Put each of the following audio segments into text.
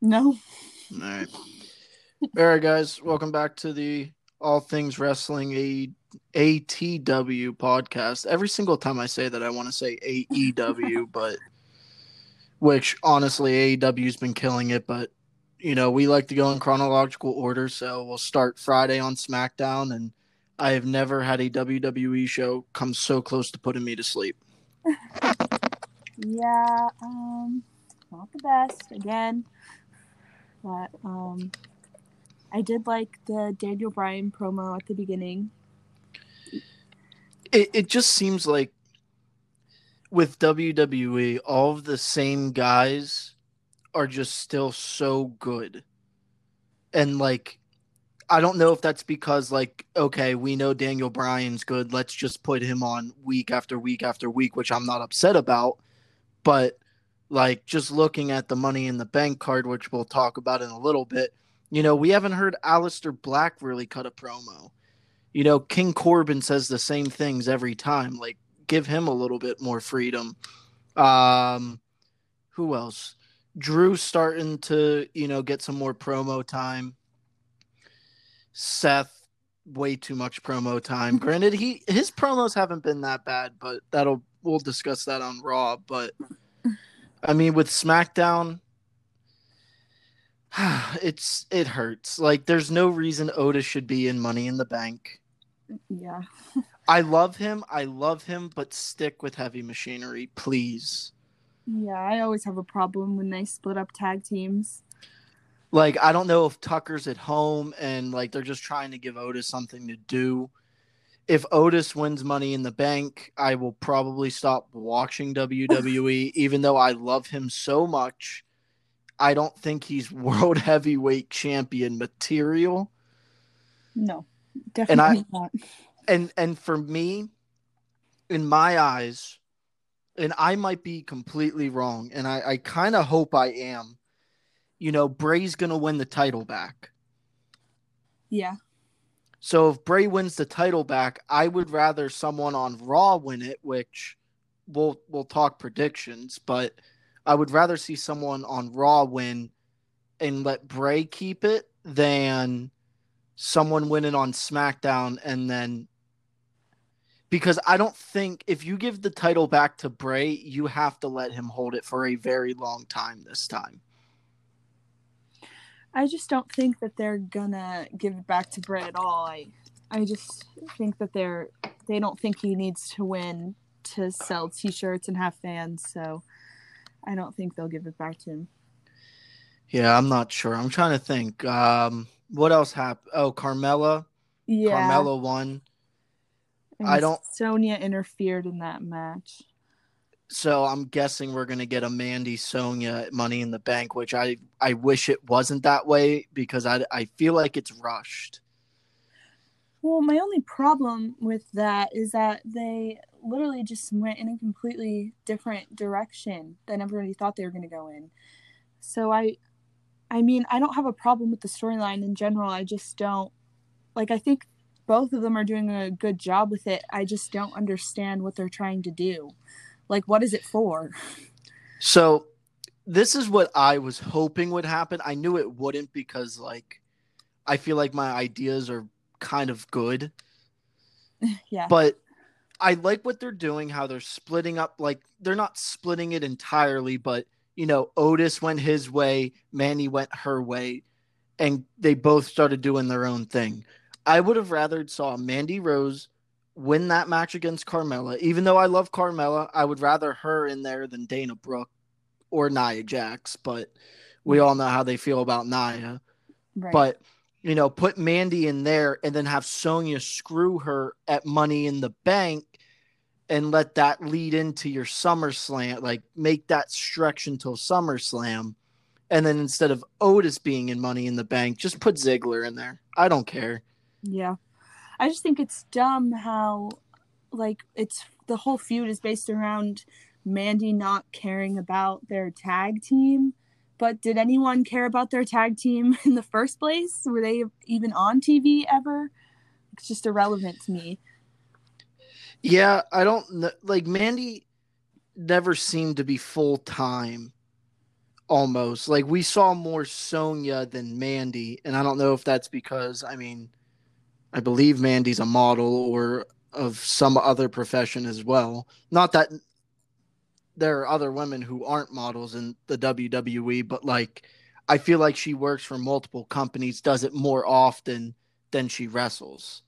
No. All right. All right, guys. Welcome back to the All Things Wrestling A- ATW podcast. Every single time I say that, I want to say AEW, but which honestly, AEW's been killing it. But you know, we like to go in chronological order, so we'll start Friday on SmackDown, and I have never had a WWE show come so close to putting me to sleep. Yeah, um, not the best again, but um, I did like the Daniel Bryan promo at the beginning. It it just seems like with WWE, all of the same guys are just still so good. And like I don't know if that's because like okay, we know Daniel Bryan's good, let's just put him on week after week after week, which I'm not upset about, but like just looking at the money in the bank card, which we'll talk about in a little bit, you know, we haven't heard Aleister Black really cut a promo. You know, King Corbin says the same things every time. Like, give him a little bit more freedom. Um, who else? Drew starting to, you know, get some more promo time. Seth, way too much promo time. Granted, he his promos haven't been that bad, but that'll we'll discuss that on Raw. But I mean, with SmackDown, it's it hurts. Like, there's no reason Otis should be in Money in the Bank. Yeah. I love him. I love him, but stick with Heavy Machinery, please. Yeah, I always have a problem when they split up tag teams. Like, I don't know if Tucker's at home and like they're just trying to give Otis something to do. If Otis wins Money in the Bank, I will probably stop watching WWE, even though I love him so much. I don't think he's world heavyweight champion material. No, definitely not. and and for me in my eyes and i might be completely wrong and i, I kind of hope i am you know bray's gonna win the title back Yeah. So if bray wins the title back i would rather someone on raw win it which we'll we'll talk predictions but i would rather see someone on raw win and let bray keep it than someone winning on smackdown and then because I don't think if you give the title back to Bray, you have to let him hold it for a very long time this time. I just don't think that they're gonna give it back to Bray at all. I I just think that they're they don't think he needs to win to sell t-shirts and have fans, so I don't think they'll give it back to him. Yeah, I'm not sure. I'm trying to think. Um, what else happened? Oh, Carmella. Yeah. Carmella won. and I don't- Sonya interfered in that match. So I'm guessing we're gonna get a Mandy Sonya Money in the Bank, which I I wish it wasn't that way because I I feel like it's rushed. Well, my only problem with that is that they literally just went in a completely different direction than everybody thought they were going to go in. So I I mean, I don't have a problem with the storyline in general. I just don't like I think both of them are doing a good job with it. I just don't understand what they're trying to do. Like what is it for? So this is what I was hoping would happen. I knew it wouldn't because like I feel like my ideas are kind of good. yeah. But I like what they're doing, how they're splitting up like they're not splitting it entirely, but you know, Otis went his way, Mandy went her way, and they both started doing their own thing. I would have rather saw Mandy Rose win that match against Carmella. Even though I love Carmella, I would rather her in there than Dana Brooke or Nia Jax, but we all know how they feel about Nia. right. But you know, put Mandy in there and then have Sonya screw her at Money in the Bank and let that lead into your SummerSlam, like make that stretch until SummerSlam. And then instead of Otis being in Money in the Bank, just put Ziggler in there. I don't care. Yeah. I just think it's dumb how like it's the whole feud is based around Mandy not caring about their tag team. But did anyone care about their tag team in the first place? Were they even on TV ever? It's just irrelevant to me. Yeah, I don't like Mandy never seemed to be full time almost. Like we saw more Sonya than Mandy, and I don't know if that's because I mean, I believe Mandy's a model or of some other profession as well. Not that there are other women who aren't models in the WWE, but like I feel like she works for multiple companies, does it more often than she wrestles.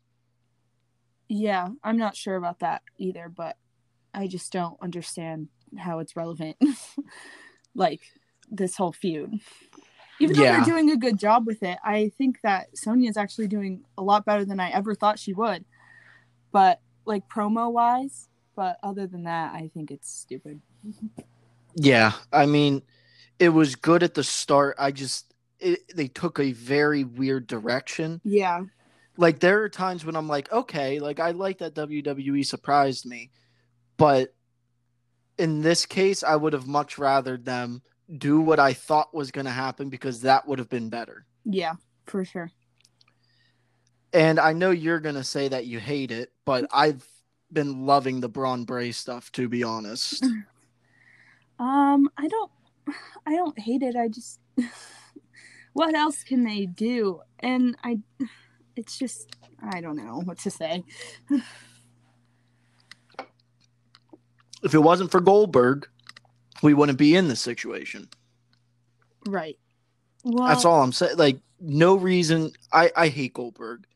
Yeah, I'm not sure about that either, but I just don't understand how it's relevant. like this whole feud. Even though Yeah. they're doing a good job with it, I think that Sonya's actually doing a lot better than I ever thought she would. But like promo wise, but other than that, I think it's stupid. Yeah, I mean, it was good at the start. I just it, they took a very weird direction. Yeah. Like there are times when I'm like, okay, like I like that WWE surprised me, but in this case, I would have much rather them do what I thought was going to happen because that would have been better. Yeah, for sure. And I know you're going to say that you hate it, but I've been loving the Braun Bray stuff to be honest. Um, I don't I don't hate it. I just what else can they do? And I it's just I don't know what to say. if it wasn't for Goldberg, we wouldn't be in this situation. Right. Well, That's all I'm saying. Like no reason I I hate Goldberg.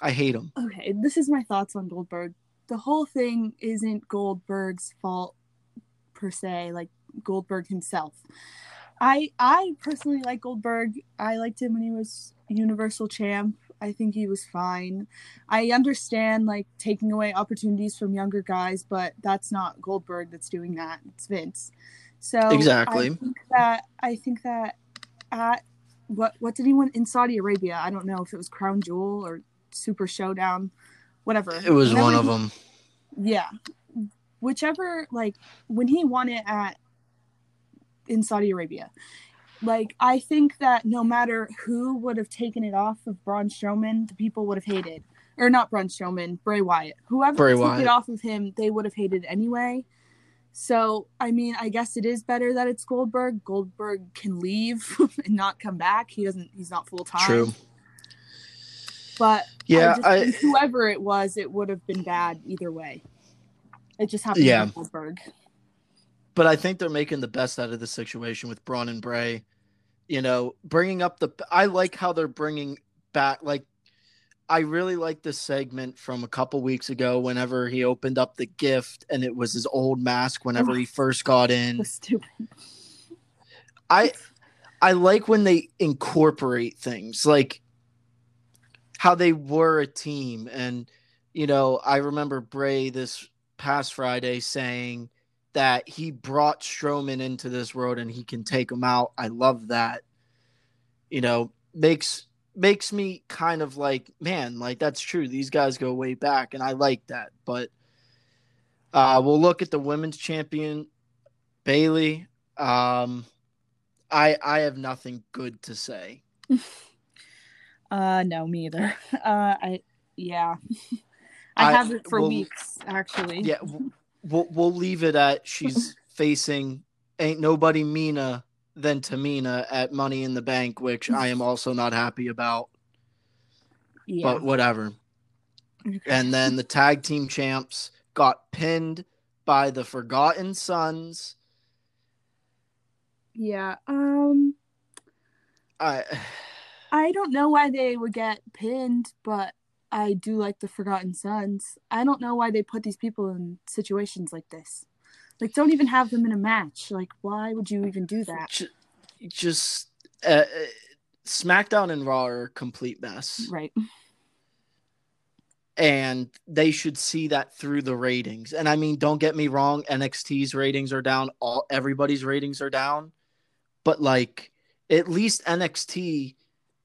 I hate him. okay, this is my thoughts on Goldberg. The whole thing isn't Goldberg's fault per se, like Goldberg himself. I I personally like Goldberg. I liked him when he was Universal Champ. I think he was fine. I understand like taking away opportunities from younger guys, but that's not Goldberg that's doing that. It's Vince. So Exactly. I think that I think that at what what did he win in Saudi Arabia? I don't know if it was Crown Jewel or Super Showdown, whatever. It was Whenever one of he- them. yeah. Whichever, like, when he won it at in Saudi Arabia, like, I think that no matter who would have taken it off of Braun Strowman, the people would have hated. Or not Braun Strowman, Bray Wyatt. Whoever Bray took Wyatt. it off of him, they would have hated anyway. So, I mean, I guess it is better that it's Goldberg. Goldberg can leave and not come back. He doesn't, he's not full time. True. But Yeah, I I- whoever it was, it would have been bad either way. It just happened Yeah. to Goldberg. But I think they're making the best out of the situation with Braun and Bray. You know, bringing up the. I like how they're bringing back. Like, I really like this segment from a couple weeks ago. Whenever he opened up the gift and it was his old mask. Whenever he first got in, stupid. I I like when they incorporate things like how they were a team and you know I remember Bray this past Friday saying that he brought Strowman into this world and he can take him out. I love that. You know, makes makes me kind of like, man, like that's true. These guys go way back and I like that. But uh we'll look at the women's champion Bayley. Um I I have nothing good to say. Uh, no, me either. Uh, I yeah, I, I- have it for well, weeks actually. Yeah, we'll we'll leave it at she's facing ain't nobody meaner than Tamina at Money in the Bank, which I am also not happy about. yeah. But whatever. And then the tag team champs got pinned by the Forgotten Sons. yeah. Um, I I don't know why they would get pinned, but I do like the Forgotten Sons. I don't know why they put these people in situations like this. Like, don't even have them in a match. Like, why would you even do that? ju- just uh, uh, SmackDown and Raw are complete mess. Right. and they should see that through the ratings. And I mean, don't get me wrong, NXT's ratings are down, all everybody's ratings are down, but like at least NXT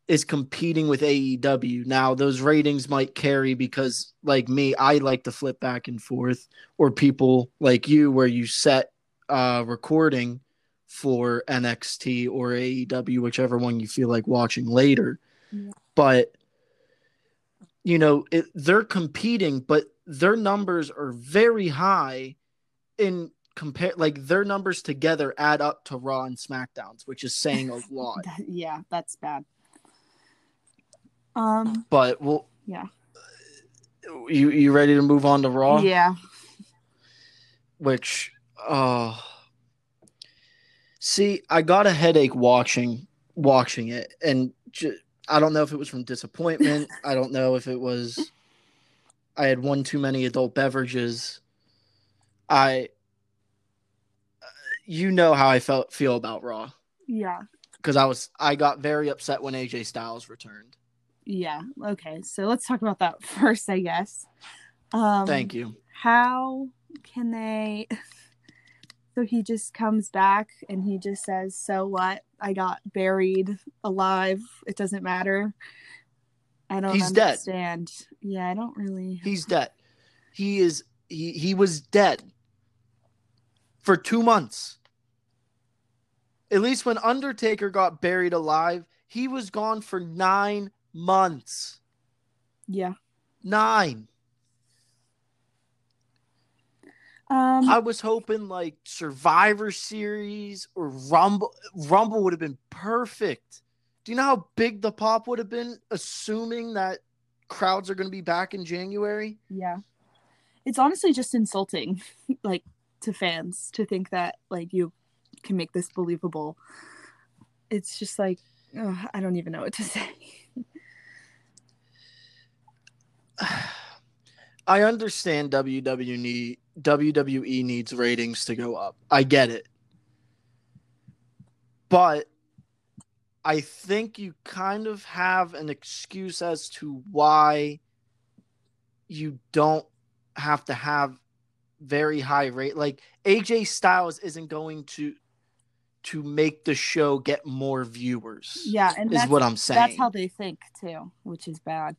is competing with AEW. Now, those ratings might carry because like me, I like to flip back and forth or people like you where you set uh recording for NXT or AEW, whichever one you feel like watching later. Yeah. But you know, it, they're competing, but their numbers are very high in compare like their numbers together add up to Raw and SmackDowns, which is saying a lot. Yeah, that's bad. Um, but well, Yeah. You you ready to move on to Raw? yeah, Which, uh, see, I got a headache watching watching it, and ju- I don't know if it was from disappointment. I don't know if it was I had one too many adult beverages. I, you know how I felt feel about Raw yeah, because I was I got very upset when AJ Styles returned. Yeah. Okay, so let's talk about that first, I guess. Um, Thank you. How can they? So he just comes back and he just says, "So what? I got buried alive. It doesn't matter." I don't He's dead. understand. Yeah, I don't really. He's dead. He is he he was dead for 2 months. At least when Undertaker got buried alive, he was gone for 9 months. Yeah. 9. Um. I was hoping like Survivor Series or Rumble Rumble would have been perfect. Do you know how big the pop would have been assuming that crowds are going to be back in January? Yeah. It's honestly just insulting, like to fans, to think that like you can make this believable. It's just like ugh, I don't even know what to say. I understand WWE WWE needs ratings to go up. I get it. But I think you kind of have an excuse as to why you don't have to have very high rate like AJ Styles isn't going to to make the show get more viewers. Yeah, and is that's, what I'm saying. that's how they think too, which is bad.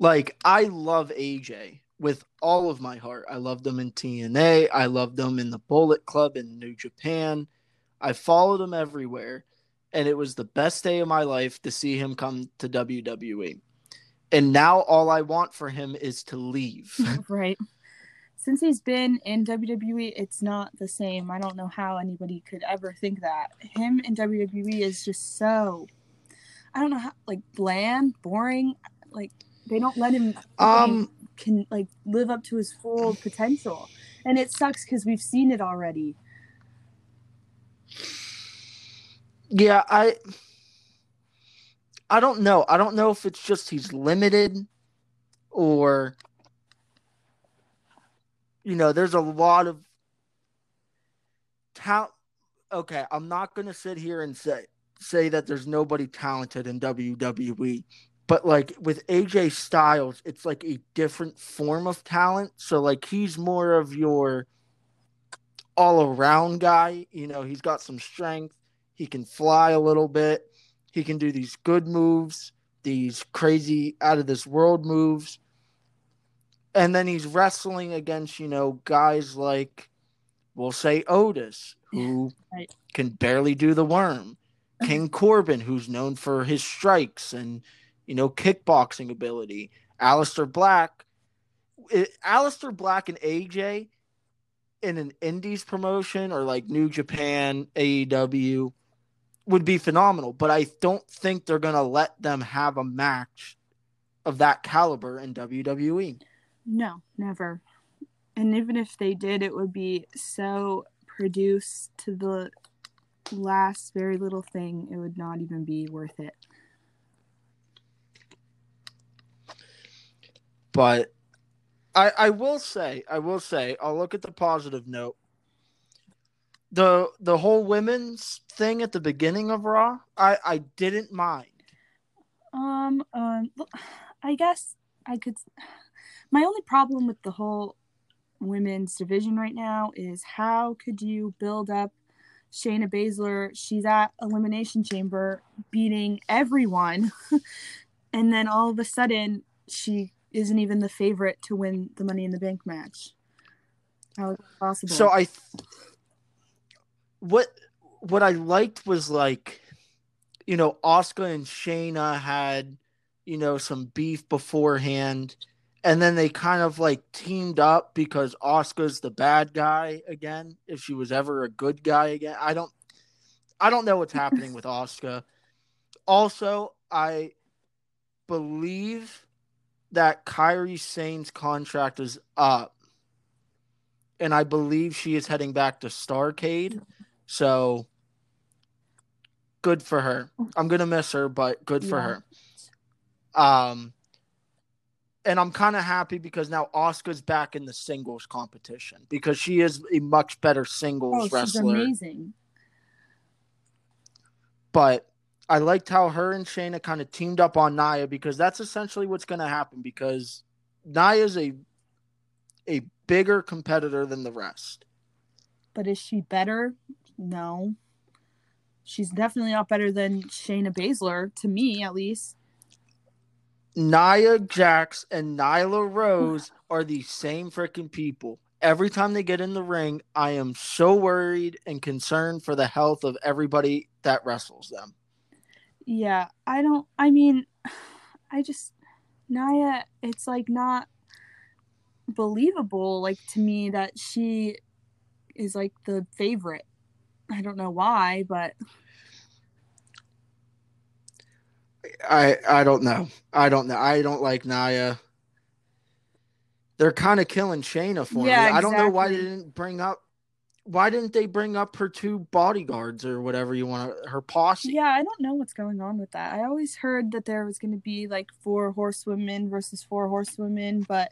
Like I love AJ with all of my heart. I loved him in TNA. I loved him in the Bullet Club in New Japan. I followed him everywhere, and it was the best day of my life to see him come to WWE. And now all I want for him is to leave. right. Since he's been in WWE, it's not the same. I don't know how anybody could ever think that. Him in WWE is just so I don't know how like bland, boring. Like they don't let him um can like live up to his full potential. And it sucks because we've seen it already. yeah, I I don't know. I don't know if it's just he's limited or you know, there's a lot of talent. Okay, I'm not going to sit here and say say that there's nobody talented in WWE, but like with AJ Styles, it's like a different form of talent. So like he's more of your all around guy. You know, he's got some strength. He can fly a little bit. He can do these good moves, these crazy out of this world moves. And then he's wrestling against, you know, guys like we'll say Otis, who Right. can barely do the worm. King Corbin, who's known for his strikes and, you know, kickboxing ability. Aleister Black. It, Aleister Black and AJ in an indies promotion or like New Japan, AEW would be phenomenal, but I don't think they're going to let them have a match of that caliber in. WWE. No, never. And even if they did, it would be so produced to the last very little thing. It would not even be worth it. But I I will say, I will say, I'll look at the positive note. The the whole women's thing at the beginning of Raw, I I didn't mind. Um, um, I guess I could. My only problem with the whole women's division right now is how could you build up Shayna Baszler? She's at Elimination Chamber beating everyone, and then all of a sudden she isn't even the favorite to win the Money in the Bank match. How is that possible? So I what what I liked was like you know, Asuka and Shayna had, you know, some beef beforehand and then they kind of like teamed up because Asuka's the bad guy again. If she was ever a good guy again, I don't, I don't know what's happening with Asuka. Also, I believe that Kairi Sane's contract is up, and I believe she is heading back to Starcade. So good for her. I'm gonna miss her, but good for Yeah. her. Um, and I'm kind of happy because now Asuka's back in the singles competition because she is a much better singles Oh, she's wrestler. amazing. But I liked how her and Shayna kind of teamed up on Nia because that's essentially what's going to happen because Nia's a a bigger competitor than the rest. But is she better? No. She's definitely not better than Shayna Baszler, to me at least. Nia Jax and Nyla Rose are the same freaking people. Every time they get in the ring, I am so worried and concerned for the health of everybody that wrestles them. Yeah, I don't. I mean, I just Nia. It's like not believable. Like to me that she is like the favorite. I don't know why, but I I don't know. I don't know. I don't like Nia. They're kind of killing Shayna for Yeah, me. I don't know why they didn't bring up. Why didn't they bring up her two bodyguards or whatever you want to her posse? yeah, I don't know what's going on with that. I always heard that there was going to be like four horsewomen versus four horsewomen, but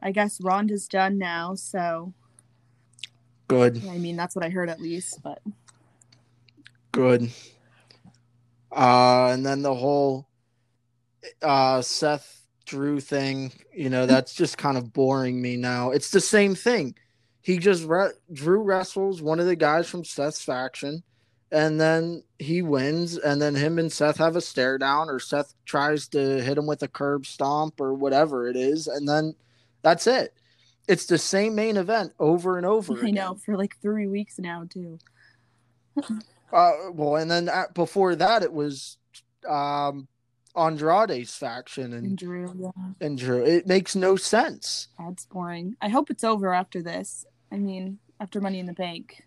I guess Ronda's done now. So Good. I mean, that's what I heard at least. But Good. Uh, and then the whole uh, Seth Drew thing, you know, that's just kind of boring me now. It's the same thing. He just re- Drew wrestles one of the guys from Seth's faction, and then he wins, and then him and Seth have a stare down, or Seth tries to hit him with a curb stomp or whatever it is, and then that's it. It's the same main event over and over. I know again. for like three weeks now too. Uh, well, and then at, before that, it was um, Andrade's faction And and, Drew, yeah, and Drew. It makes no sense. that's boring. I hope it's over after this. I mean, after Money in the Bank.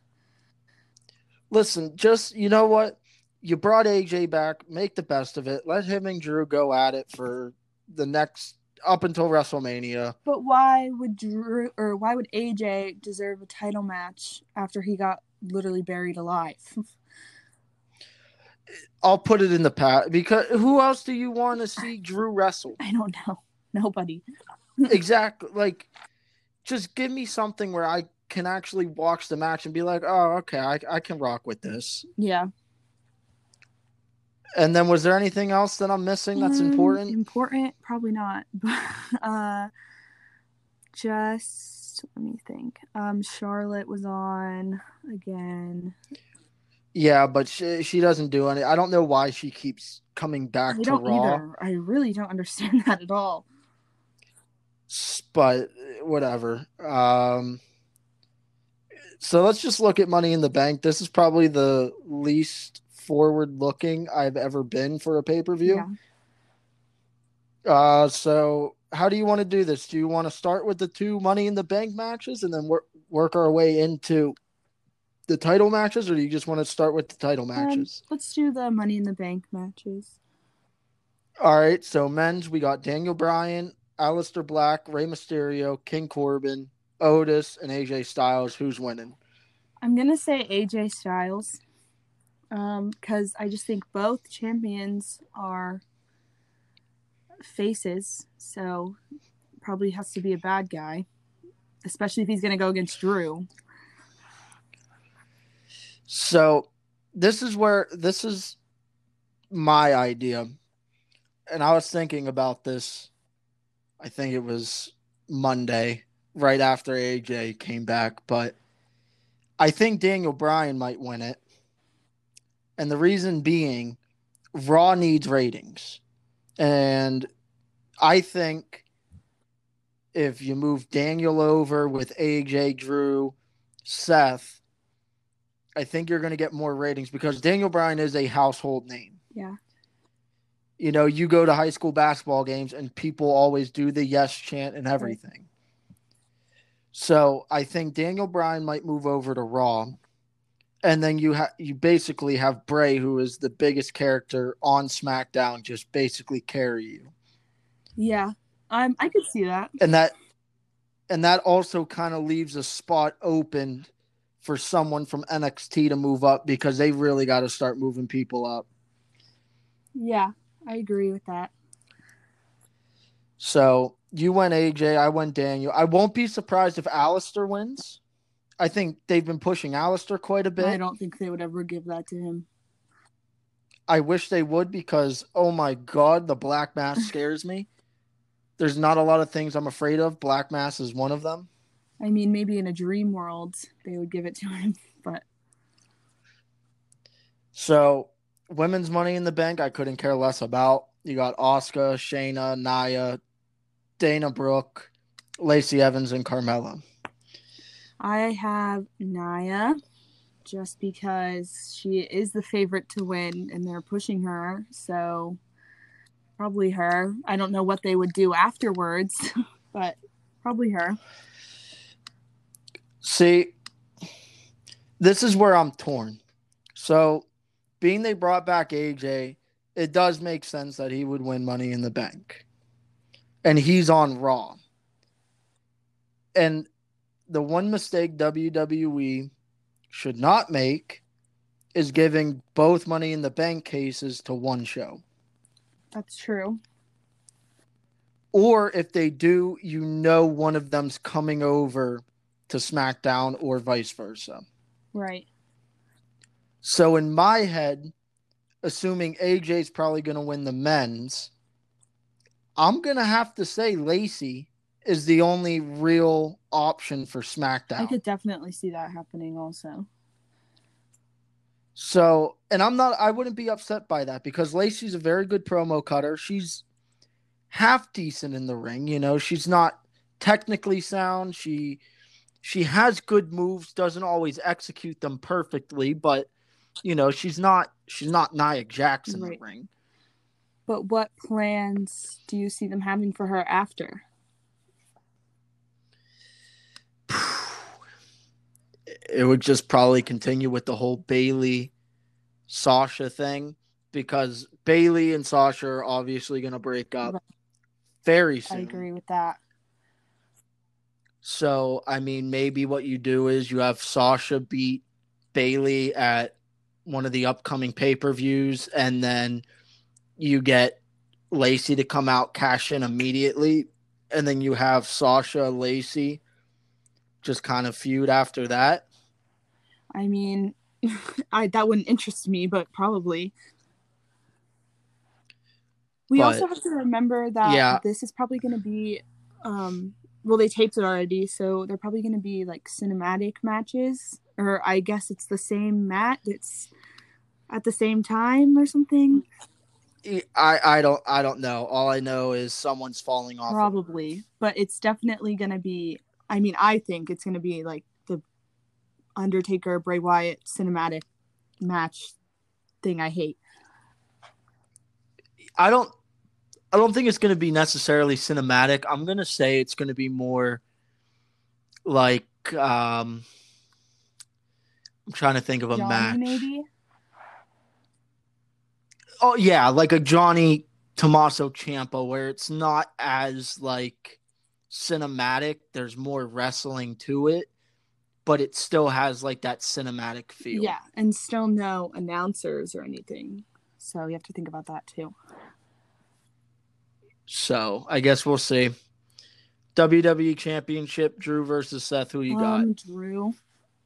Listen, just you know what? You brought AJ back. Make the best of it. Let him and Drew go at it for the next up until WrestleMania. But why would Drew or why would AJ deserve a title match after he got literally buried alive? I'll put it in the past because who else do you want to see Drew wrestle? I don't know. Nobody. exactly. Like, just give me something where I can actually watch the match and be like, oh, okay, I, I can rock with this. Yeah. And then, was there anything else that I'm missing that's Um, important? Important? Probably not. But uh just let me think. Um Charlotte was on again. Yeah, but she, she doesn't do any. I don't know why she keeps coming back I to don't Raw, either. I really don't understand that at all. but whatever. Um, so let's just look at Money in the Bank. This is probably the least forward looking I've ever been for a pay per view. Yeah. Uh, so how do you want to do this? Do you want to start with the two Money in the Bank matches and then work work our way into the title matches, or do you just want to start with the title matches? Let's do the Money in the Bank matches. All right, so men's we got Daniel Bryan, Aleister Black, Rey Mysterio, King Corbin, Otis, and AJ Styles. Who's winning? I'm gonna say AJ Styles, um, because I just think both champions are faces, so probably has to be a bad guy, especially if he's gonna go against Drew. So this is where this is my idea, and I was thinking about this. I think it was Monday, right after AJ came back, but I think Daniel Bryan might win it, and the reason being, Raw needs ratings, and I think if you move Daniel over with AJ, Drew, Seth, I think you're going to get more ratings because Daniel Bryan is a household name. Yeah. You know, you go to high school basketball games and people always do the yes chant and everything. So I think Daniel Bryan might move over to Raw, and then you have you basically have Bray, who is the biggest character on SmackDown, just basically carry you. Yeah, um, I could see that. And that, and that also kind of leaves a spot open for someone from NXT to move up because they really got to start moving people up. Yeah, I agree with that. So you went AJ, I went Daniel. I won't be surprised if Aleister wins. I think they've been pushing Aleister quite a bit. I don't think they would ever give that to him. I wish they would because oh my god, the black mass scares me. There's not a lot of things I'm afraid of. Black mass is one of them. I mean, maybe in a dream world they would give it to him, but so women's money in the bank, I couldn't care less about. You got Asuka, Shayna, Nia, Dana Brooke, Lacey Evans, and Carmella. I have Nia just because she is the favorite to win and they're pushing her. So probably her. I don't know what they would do afterwards, but probably her. See, this is where I'm torn. So, being they brought back AJ, it does make sense that he would win money in the bank. And he's on Raw. And the one mistake WWE should not make is giving both money in the bank cases to one show. That's true. Or if they do, you know one of them's coming over to SmackDown or vice versa. Right. So in my head, assuming AJ's probably going to win the men's, I'm going to have to say Lacey is the only real option for SmackDown. I could definitely see that happening also. So, and I'm not, I wouldn't be upset by that because Lacey's a very good promo cutter. She's half decent in the ring. You know, she's not technically sound. She, she has good moves, doesn't always execute them perfectly, but you know, she's not, she's not Nia Jax in the ring. But what plans do you see them having for her after? it would just probably continue with the whole Bayley Sasha thing because Bayley and Sasha are obviously going to break up very soon. I agree with that. So, I mean, maybe what you do is you have Sasha beat Bayley at one of the upcoming pay per views, and then you get Lacey to come out, cash in immediately, and then you have Sasha Lacey just kind of feud after that. I mean, I that wouldn't interest me, but probably. We but, also have to remember that yeah. this is probably going to be, um, well, they taped it already, so they're probably going to be like cinematic matches, or I guess it's the same mat. It's at the same time or something. I I don't I don't know. All I know is someone's falling off. Probably, but it's definitely going to be. I mean, I think it's going to be like the Undertaker Bray Wyatt cinematic match thing I hate. I don't I don't think it's going to be necessarily cinematic. I'm going to say it's going to be more like um I'm trying to think of a Johnny, match. Maybe? Oh yeah, like a Johnny Tommaso Ciampa, where it's not as like cinematic. There's more wrestling to it but it still has like that cinematic feel. Yeah, and still no announcers or anything. So you have to think about that too. So I guess we'll see. WWE Championship, Drew versus Seth. Who you um, got? Drew.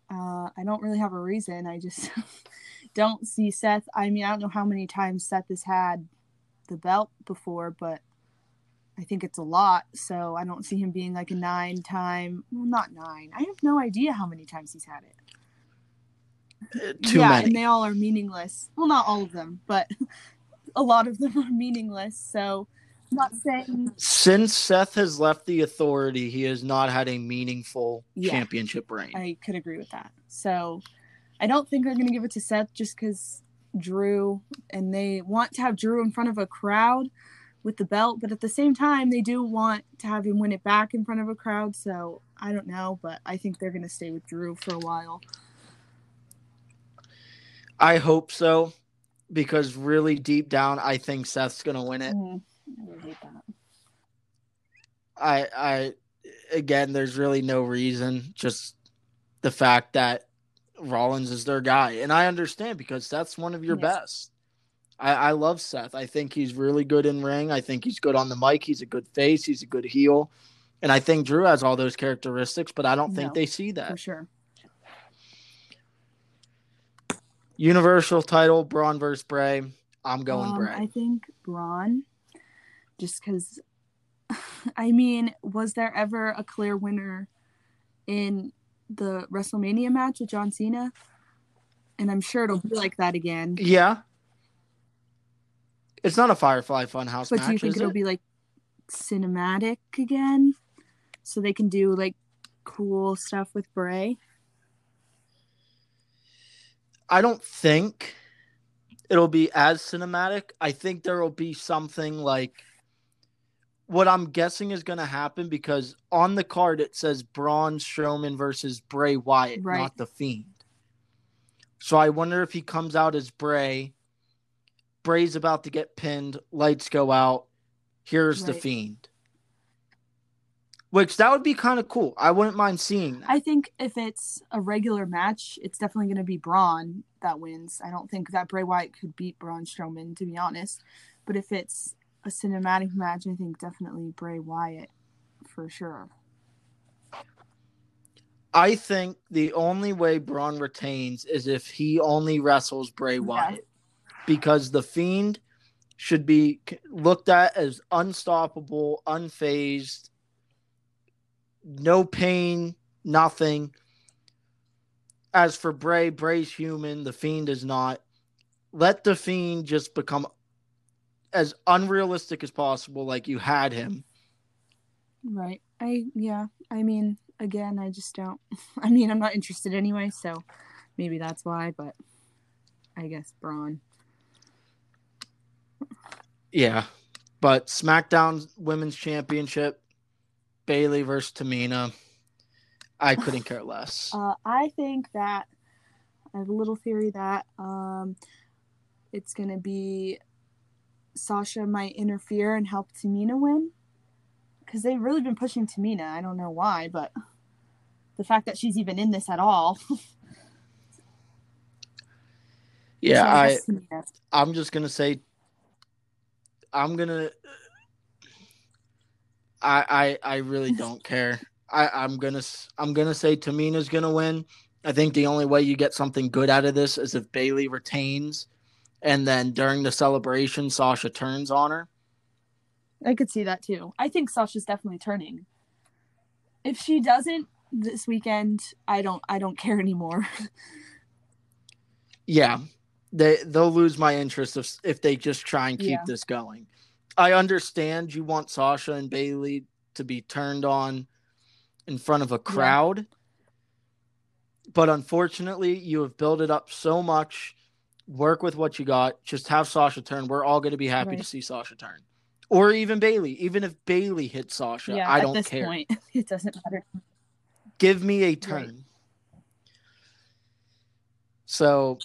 Uh, I don't really have a reason. I just don't see Seth. I mean, I don't know how many times Seth has had the belt before, but I think it's a lot, so I don't see him being like a nine time. Well, not nine. I have no idea how many times he's had it. Uh, too yeah, many. and they all are meaningless. Well, not all of them, but a lot of them are meaningless. So, I'm not saying since Seth has left the authority, he has not had a meaningful yeah, championship reign. I could agree with that. So, I don't think they're going to give it to Seth just because Drew, and they want to have Drew in front of a crowd with the belt, but at the same time, they do want to have him win it back in front of a crowd. So I don't know, but I think they're going to stay with Drew for a while. I hope so, because really deep down, I think Seth's going to win it. Mm-hmm. I hate that. I, I, again, there's really no reason, just the fact that Rollins is their guy. And I understand because Seth's one of your Yes. best. I, I love Seth. I think he's really good in ring. I think he's good on the mic. He's a good face. He's a good heel. And I think Drew has all those characteristics, but I don't think No, they see that For sure. Universal title, Braun versus Bray. I'm going Um, Bray. I think Braun, just because, I mean, was there ever a clear winner in the WrestleMania match with John Cena? And I'm sure it'll be like that again. Yeah. It's not a Firefly Funhouse But match, do you think it'll it? be like cinematic again? So they can do like cool stuff with Bray? I don't think it'll be as cinematic. I think there will be something like what I'm guessing is going to happen because on the card it says Braun Strowman versus Bray Wyatt, Right. not the Fiend. So I wonder if he comes out as Bray. Bray's about to get pinned. Lights go out. Here's the Fiend. Which that would be kind of cool. I wouldn't mind seeing that. I think if it's a regular match, it's definitely going to be Braun that wins. I don't think that Bray Wyatt could beat Braun Strowman, to be honest. But if it's a cinematic match, I think definitely Bray Wyatt for sure. I think the only way Braun retains is if he only wrestles Bray Wyatt. Because the Fiend should be looked at as unstoppable, unfazed, no pain, nothing. As for Bray, Bray's human, the Fiend is not. Let the Fiend just become as unrealistic as possible, like you had him. Right. I, yeah. I mean, again, I just don't. I mean, I'm not interested anyway, so maybe that's why, but I guess Braun. Yeah. But SmackDown Women's Championship, Bayley versus Tamina. I couldn't care less. Uh, I think that I have a little theory that um, it's gonna be Sasha might interfere and help Tamina win because they've really been pushing Tamina. I don't know why, but the fact that she's even in this at all. yeah, So I, Tamina. I'm just gonna say I'm gonna I I I really don't care. I I'm gonna s- I'm gonna say Tamina's gonna win. I think the only way you get something good out of this is if Bayley retains, and then during the celebration, Sasha turns on her. I could see that too. I think Sasha's definitely turning. If she doesn't this weekend, I don't. I don't care anymore. Yeah, they they'll lose my interest if if they just try and keep Yeah. this going. I understand you want Sasha and Bayley to be turned on in front of a crowd, but unfortunately, you have built it up so much. Work with what you got. Just have Sasha turn. We're all going to be happy to see Sasha turn, or even Bayley. Even if Bayley hits Sasha, yeah, I don't this care. point, it doesn't matter. Give me a turn. So,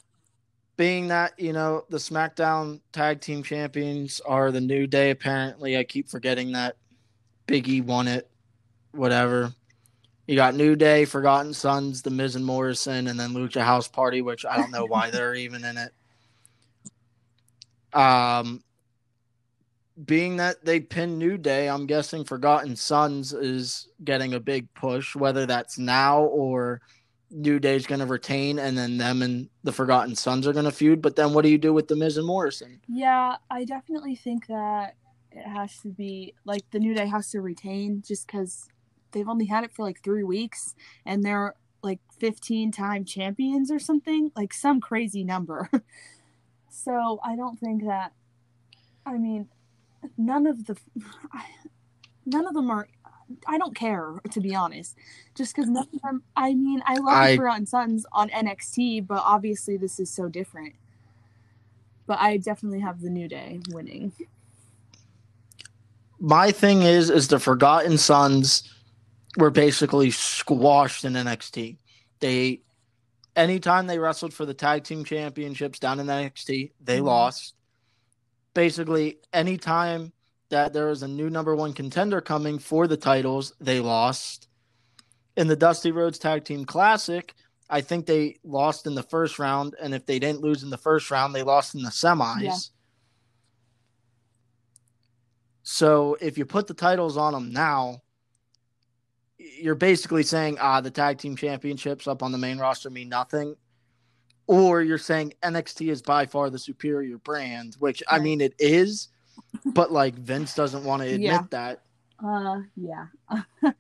being that, you know, the SmackDown Tag Team Champions are the New Day, apparently. I keep forgetting that Biggie won it. Whatever. You got New Day, Forgotten Sons, The Miz and Morrison, and then Lucha House Party, which I don't know why they're even in it. Um, being that they pinned New Day, I'm guessing Forgotten Sons is getting a big push, whether that's now or New Day's going to retain, and then them and the Forgotten Sons are going to feud. But then what do you do with the Miz and Morrison? Yeah, I definitely think that it has to be like the New Day has to retain just because they've only had it for like three weeks and they're like 15 time champions or something, like some crazy number. so I don't think that, I mean, none of the, none of them are. I don't care to be honest, just because none of them. I mean, I love I- the Forgotten Sons on NXT, but obviously this is so different. but I definitely have the New Day winning. My thing is, is the Forgotten Sons were basically squashed in NXT. They, anytime they wrestled for the tag team championships down in NXT, they Mhm. lost. Basically, anytime that there was a new number one contender coming for the titles, they lost. In the Dusty Rhodes Tag Team Classic, I think they lost in the first round, and if they didn't lose in the first round, they lost in the semis. Yeah. So if you put the titles on them now, you're basically saying, ah, the tag team championships up on the main roster mean nothing. Or you're saying NXT is by far the superior brand, which I mean it is, but like Vince doesn't want to admit Yeah. that. Uh, yeah.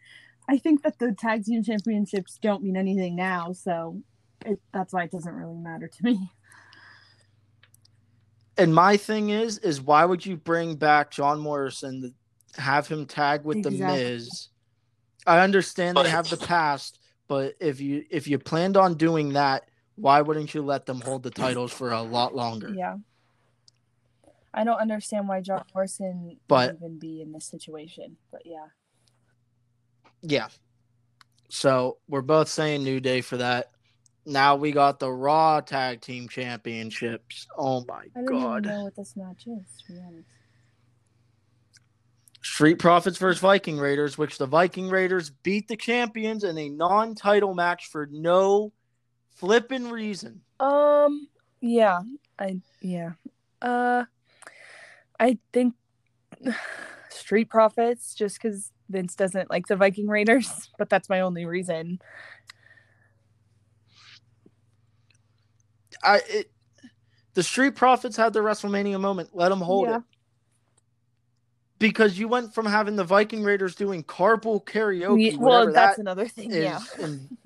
I think that the tag team championships don't mean anything now, so it, that's why it doesn't really matter to me. And my thing is, is why would you bring back John Morrison have him tag with the Exactly. Miz? I understand they have the past, but if you if you planned on doing that, why wouldn't you let them hold the titles for a lot longer? Yeah. I don't understand why John Morrison But- would even be in this situation, but yeah. Yeah. So we're both saying New Day for that. Now we got the Raw Tag Team Championships. Oh my I don't god. know what this match is, to be honest. Street Profits versus Viking Raiders, which the Viking Raiders beat the champions in a non-title match for no flippin' reason. Um, yeah, I yeah. Uh, I think Street Profits just because Vince doesn't like the Viking Raiders, but that's my only reason. I it, the Street Profits had their WrestleMania moment. Let them hold Yeah. it. Because you went from having the Viking Raiders doing carpool karaoke, Ye- well, that's that another thing. is Yeah, in-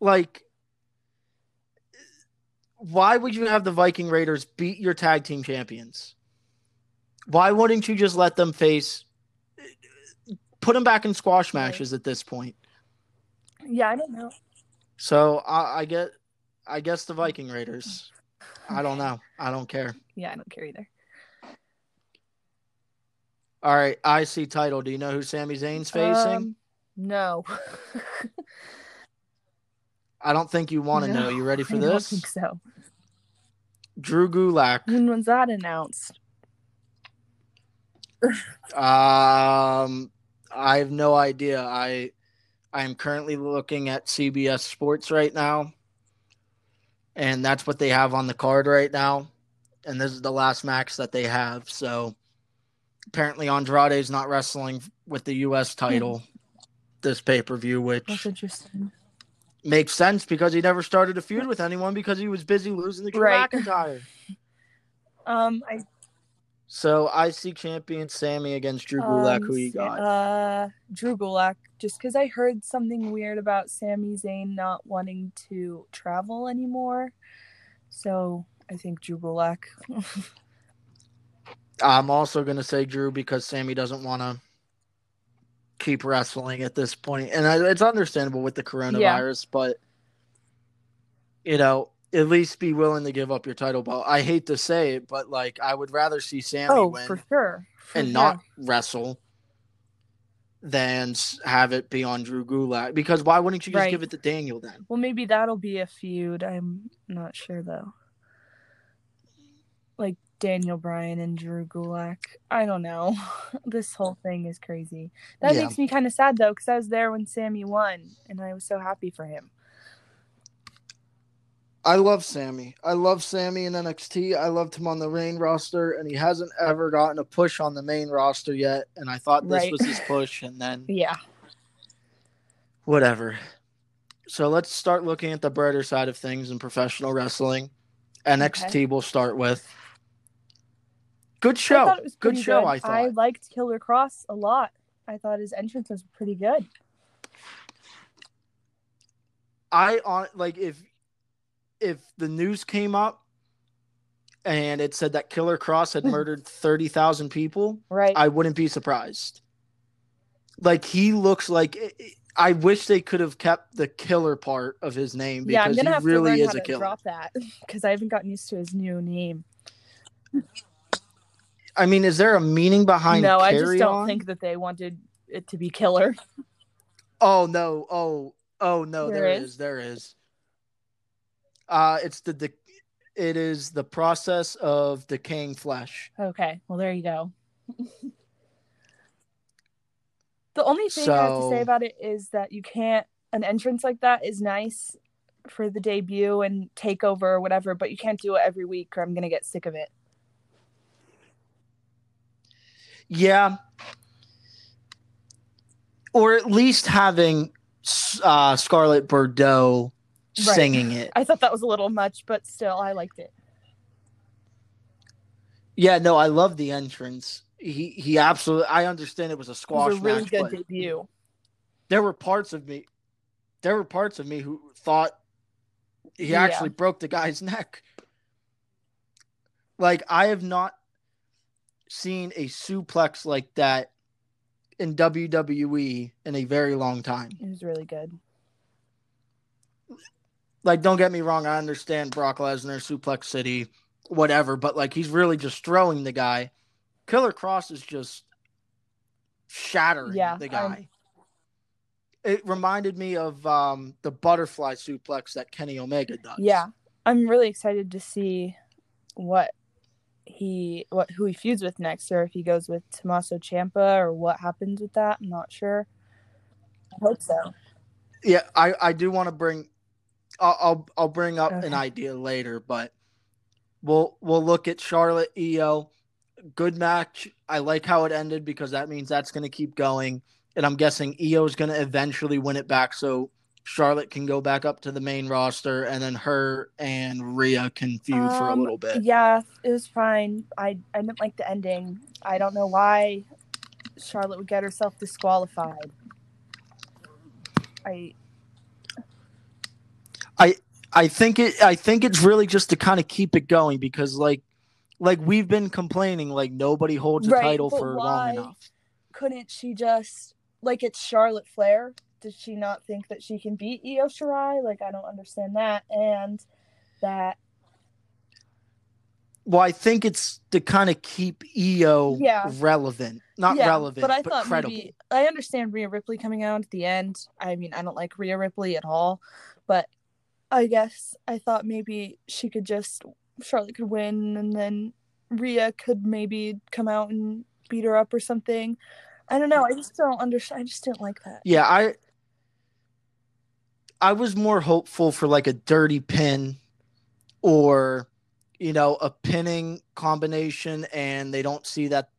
like why would you have the Viking Raiders beat your tag team champions? Why wouldn't you just let them face put them back in squash matches at this point? yeah. I don't know. So I, I get I guess the Viking Raiders. I don't know. I don't care. Yeah, I don't care either. All right, IC title. Do you know who Sami Zayn's facing? Um, no. I don't think you want to know. You ready for this? I think so. Drew Gulak. When was that announced? Um, I have no idea. I I am currently looking at CBS Sports right now, and that's what they have on the card right now. And this is the last match that they have. So apparently, Andrade is not wrestling with the U.S. title this pay per view, which That's interesting. makes sense because he never started a feud with anyone because he was busy losing to Drew Right. McIntyre. Um, I So IC champion Sami against Drew Gulak. um, who you got? Uh, Drew Gulak. Just because I heard something weird about Sami Zayn not wanting to travel anymore, so I think Drew Gulak. I'm also going to say Drew because Sami doesn't want to keep wrestling at this point, and I, it's understandable with the coronavirus, but you know, at least be willing to give up your title belt. I hate to say it, but like I would rather see Sami oh, win for sure. For and sure. not wrestle than have it be on Drew Gulak. Because why wouldn't you just Right. give it to Daniel then? Well, maybe that'll be a feud. I'm not sure though. Daniel Bryan and Drew Gulak. I don't know. this whole thing is crazy. That Yeah. makes me kind of sad though, because I was there when Sami won, and I was so happy for him. I love Sami. I love Sami in NXT. I loved him on the main roster, and he hasn't ever gotten a push on the main roster yet. And I thought this Right. was his push, and then Yeah. whatever. So let's start looking at the brighter side of things in professional wrestling. NXT we'll start with. Good I show. it was Good show, good. I thought. I liked Killer Kross a lot. I thought his entrance was pretty good. I on like if if the news came up and it said that Killer Kross had murdered 30,000 people, Right. I wouldn't be surprised. Like he looks like I wish they could have kept the killer part of his name because yeah, I'm gonna he have really to learn is how a to killer. drop that because I haven't gotten used to his new name. I mean, is there a meaning behind no, I just don't on? think that they wanted it to be killer. Oh no! Oh oh no! There there is? is. There is. Uh, it's the, the it is the process of decaying flesh. Okay, well there you go. the only thing I have to say about it is that you can't an entrance like that is nice for the debut and takeover or whatever, but you can't do it every week or I'm gonna get sick of it. Yeah. Or at least having uh, Scarlett Bordeaux Right. singing it. I thought that was a little much, but still I liked it. Yeah, no, I love the entrance. He he absolutely. I understand it was a It squash was a really match, good debut. there were parts of me, there were parts of me who thought he Yeah. actually broke the guy's neck. Like I have not seen a suplex like that in WWE in a very long time. It was really good. like don't get me wrong i understand brock lesnar suplex city whatever but like he's really just throwing the guy killer kross is just shattering Yeah, the guy it reminded me of um the butterfly suplex that kenny omega does Yeah, I'm really excited to see what he what who he feuds with next, or if he goes with Tommaso Ciampa, or what happens with that. I'm not sure. I hope so. yeah i i do want to bring I'll, I'll i'll bring up an idea later but we'll we'll look at charlotte io good match i like how it ended because that means that's going to keep going and i'm guessing io is going to eventually win it back so charlotte can go back up to the main roster and then her and Rhea can feud for a Um, little bit Yeah, it was fine. I I didn't like the ending. I don't know why Charlotte would get herself disqualified. I I I think it I think it's really just to kind of keep it going because like like we've been complaining like nobody holds a Right, title for long enough. couldn't she just like it's Charlotte Flair? Does she not think that she can beat Io Shirai? Like I don't understand that. And that Well, I think it's to kind of keep Io Yeah. relevant. Not yeah, relevant, but but, I thought credible. maybe I understand Rhea Ripley coming out at the end. I mean, I don't like Rhea Ripley at all, but I guess I thought maybe she could just Charlotte could win and then Rhea could maybe come out and beat her up or something. I don't know. I just don't understand. I just didn't like that. Yeah, I I was more hopeful for like a dirty pin or you know, a pinning combination and they don't see that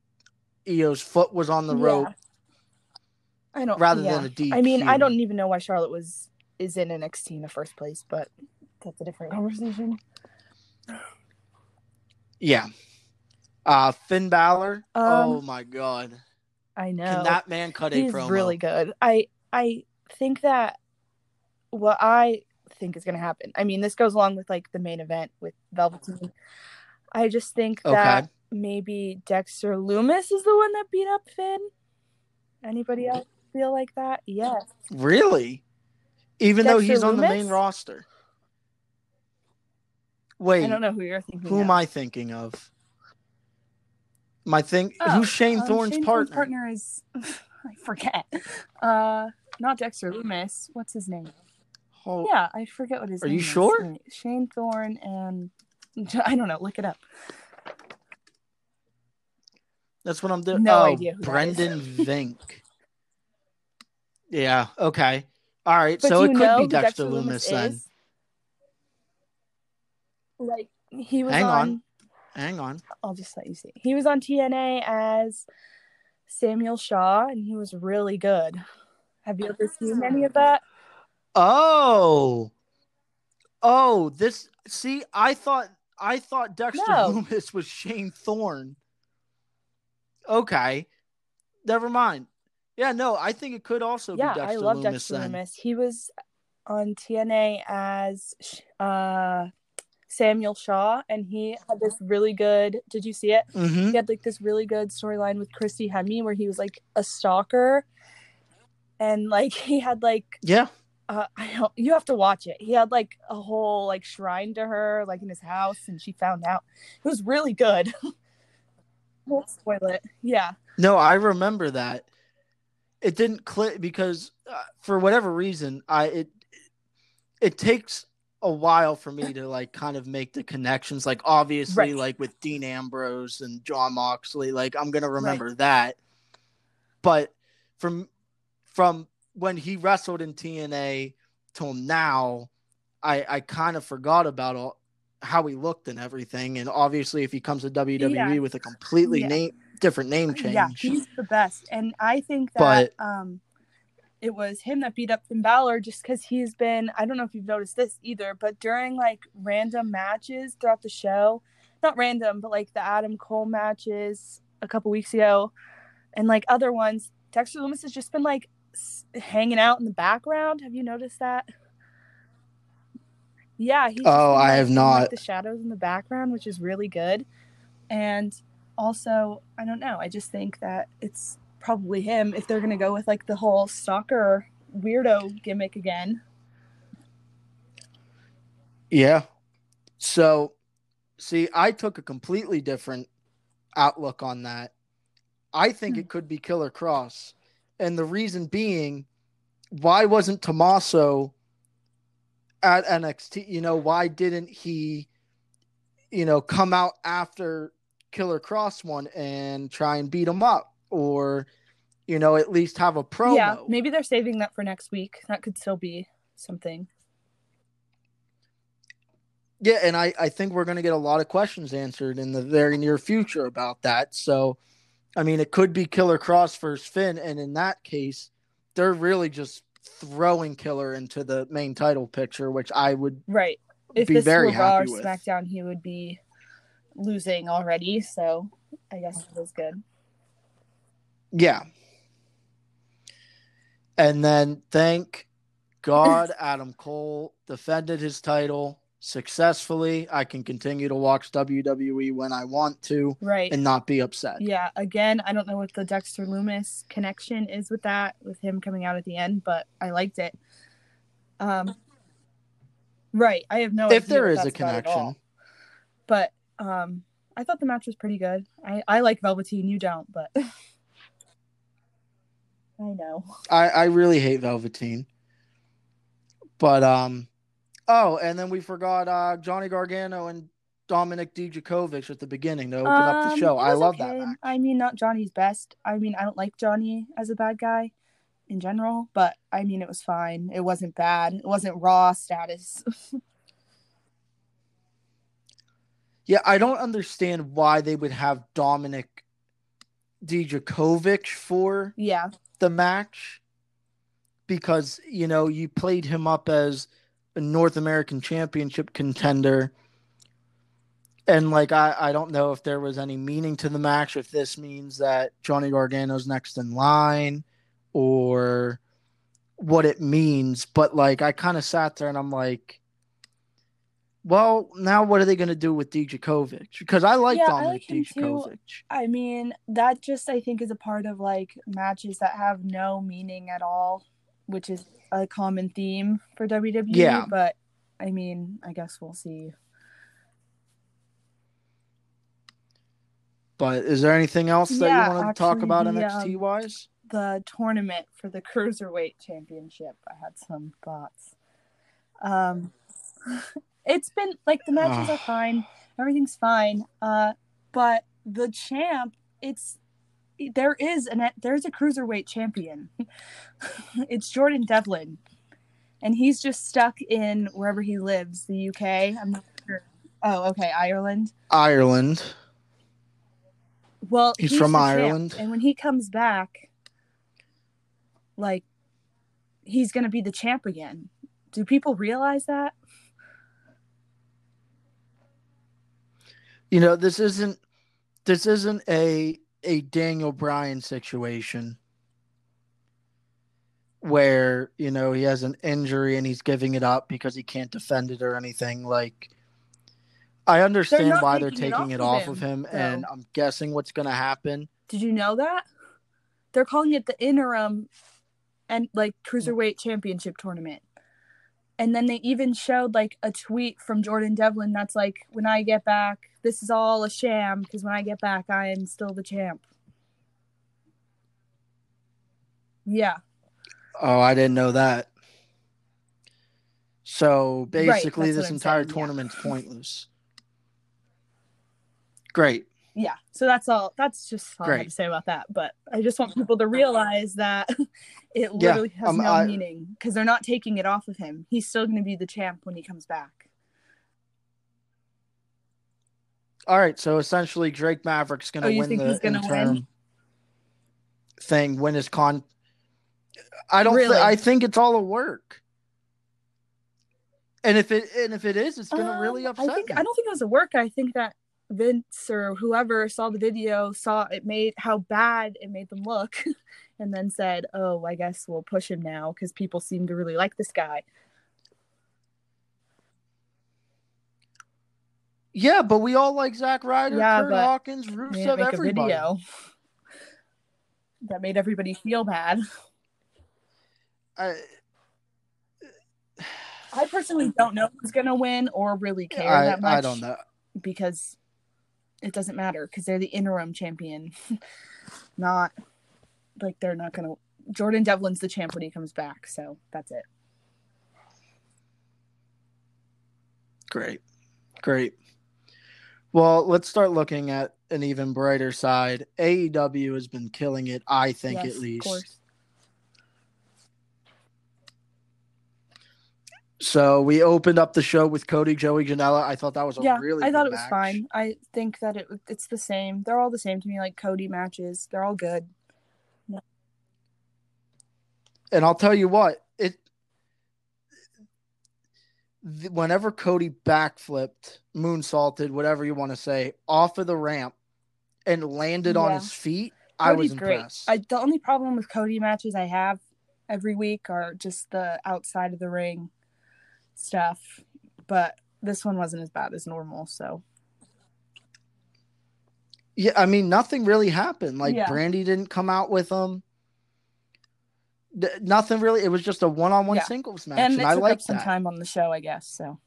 Io's foot was on the Yeah. rope I don't rather yeah. than a DQ. I mean, I don't even know why Charlotte was is in NXT in the first place, but that's a different conversation. Yeah. Uh Finn Balor. oh Um, my god. I know. Can that man cut a He's promo? really good. I I think that what I think is going to happen. I mean, this goes along with like the main event with Velveteen. I just think that maybe Dexter Lumis is the one that beat up Finn. Anybody else feel like that? Yes. Really? Even though Dexter he's on the main roster. Wait. I don't know who you're thinking. Of. Who of. am I thinking of? My thing. Oh, who's Shane um, Thorne's Shane partner? partner is I forget. Uh, not Dexter Lumis. What's his name? Yeah, I forget what his Are name you is. sure? Shane Thorne and I don't know. Look it up. That's what I'm doing. No oh, idea Brendan Vink. Yeah. Okay. All right. But so it could be who Dexter, Lumis, then. Like he was Hang on, on. Hang on. I'll just let you see. He was on TNA as Samuel Shaw, and he was really good. Have you ever seen any of ah. that? Oh. Oh, this. See, I thought I thought Dexter No. Lumis was Shane Thorne. Okay. Never mind. Yeah, no, I think it could also yeah, be Dexter I love Lumis Dexter then. Lumis. He was on TNA as uh, Samuel Shaw, and he had this really good. Did you see it? Mm-hmm. he had like this really good storyline with Christy Hemme where he was like a stalker and like he had like Yeah. Uh, I don't, you have to watch it. He had like a whole like shrine to her, like in his house, and she found out. It was really good. Won't spoil it. Yeah, No, I remember that. It didn't click because uh, for whatever reason, I it it takes a while for me to like kind of make the connections. Like obviously, Right. like with Dean Ambrose and Jon Moxley, like I'm gonna remember that. But from from when he wrestled in TNA till now, I I kind of forgot about all, how he looked and everything. And obviously, if he comes to WWE Yeah. with a completely Yeah. name different name change, yeah, he's the best, and I think that But- um, it was him that beat up Finn Balor just because he's been. I don't know if you've noticed this either, but during like random matches throughout the show, not random, but like the Adam Cole matches a couple weeks ago, and like other ones, Dexter Lumis has just been like hanging out in the background. Have you noticed that? Yeah. He's Oh, I have not. Like, the shadows in the background, which is really good, and also I don't know. I just think that it's probably him if they're gonna go with like the whole stalker weirdo gimmick again. Yeah. So, see, I took a completely different outlook on that. I think Hmm. it could be Killer Kross. And the reason being, why wasn't Tommaso at NXT? You know, why didn't he, you know, come out after Killer Kross one and try and beat him up? Or, you know, at least have a promo? Yeah, maybe they're saving that for next week. That could still be something. Yeah, and I, I think we're going to get a lot of questions answered in the very near future about that. So, I mean, it could be Killer Kross versus Finn, and in that case, they're really just throwing Killer into the main title picture, which I would Right. If be this very were Raw or with. SmackDown, he would be losing already. So I guess it was good. Yeah. And then thank God Adam Cole defended his title successfully. I can continue to watch WWE when I want to Right. and not be upset. yeah. Again, I don't know what the Dexter Lumis connection is with that, with him coming out at the end, but I liked it. Um. Right. I have no if there is a that's about at all. connection. but um i thought the match was pretty good i i like velveteen you don't but i know I, I really hate Velveteen. But um oh, and then we forgot uh Johnny Gargano and Dominik Dijakovic at the beginning to open up the Um, show. I love okay. that match. i mean not johnny's best i mean i don't like johnny as a bad guy in general but i mean it was fine it wasn't bad it wasn't raw status Yeah, I don't understand why they would have Dominik Dijakovic for yeah the match because you know you played him up as a North American Championship contender. And like I, I don't know if there was any meaning to the match, if this means that Johnny Gargano's next in line or what it means, but like I kind of sat there and I'm like, well, now what are they gonna do with Dijakovic? Because I like Yeah, I like him too. Dijakovic. i mean that just i think is a part of like matches that have no meaning at all which is a common theme for wwe Yeah. but i mean i guess we'll see. But is there anything else that Yeah, you want to talk about NXT um, wise? the tournament for the cruiserweight championship. I had some thoughts. Um it's been like the matches are fine. Everything's fine. Uh but the champ it's there is an there's a cruiserweight champion it's jordan devlin and he's just stuck in wherever he lives the uk i'm not sure oh okay ireland Ireland. Well, He's from the champ, Ireland. and when he comes back, like he's gonna be the champ again. Do people realize that? You know, this isn't this isn't a a Daniel Bryan situation where, you know, he has an injury and he's giving it up because he can't defend it or anything like I understand not why they're taking it taking it off, off of him, and. I'm guessing what's going to happen. Did you know that? They're calling it the interim and like cruiserweight championship tournament. And then they even showed like a tweet from Jordan Devlin that's like, when I get back, this is all a sham because when I get back, I am still the champ. Yeah. Oh, I didn't know that. So basically, what this entire saying, yeah. tournament's pointless. Great. Yeah. So that's all. That's just all I have to say about that. But I just want people to realize that it literally has um, no I- meaning because they're not taking it off of him. He's still going to be the champ when he comes back. All right. So essentially, Drake Maverick's going Oh, to you win think the he's gonna interim win? thing, win his con. I don't. Really? I think it's all a work. And if it and if it is, it's going to really Um, upset I think me. I don't think it was a work. I think that Vince or whoever saw the video saw it made how bad it made them look, and then said, "Oh, I guess we'll push him now because people seem to really like this guy." Yeah, but we all like Zack Ryder, Yeah, Kurt Hawkins, Rusev, make a everybody. video that made everybody feel bad. I, I personally don't know who's gonna win or really care I, that much I don't know. because it doesn't matter because they're the interim champion, not like they're not gonna. Jordan Devlin's the champ when he comes back, so that's it. Great. Great. Well, let's start looking at an even brighter side. AEW has been killing it, I think, Yes, at of least. So we opened up the show with Cody, Joey, Janela. I thought that was a yeah, really I thought it was match. fine. I think that it it's the same. They're all the same to me, like Cody matches. They're all good. And I'll tell you what, it whenever Cody backflipped, moonsaulted, whatever you want to say, off of the ramp and landed on his feet, I was Cody's great. impressed. I, the only problem with Cody matches I have every week are just the outside of the ring stuff, but this one wasn't as bad as normal. So Yeah, I mean, nothing really happened. Like Yeah. Brandi didn't come out with them. D- nothing really. It was just a one-on-one Yeah. singles match, and and, I like some time on the show, I guess. So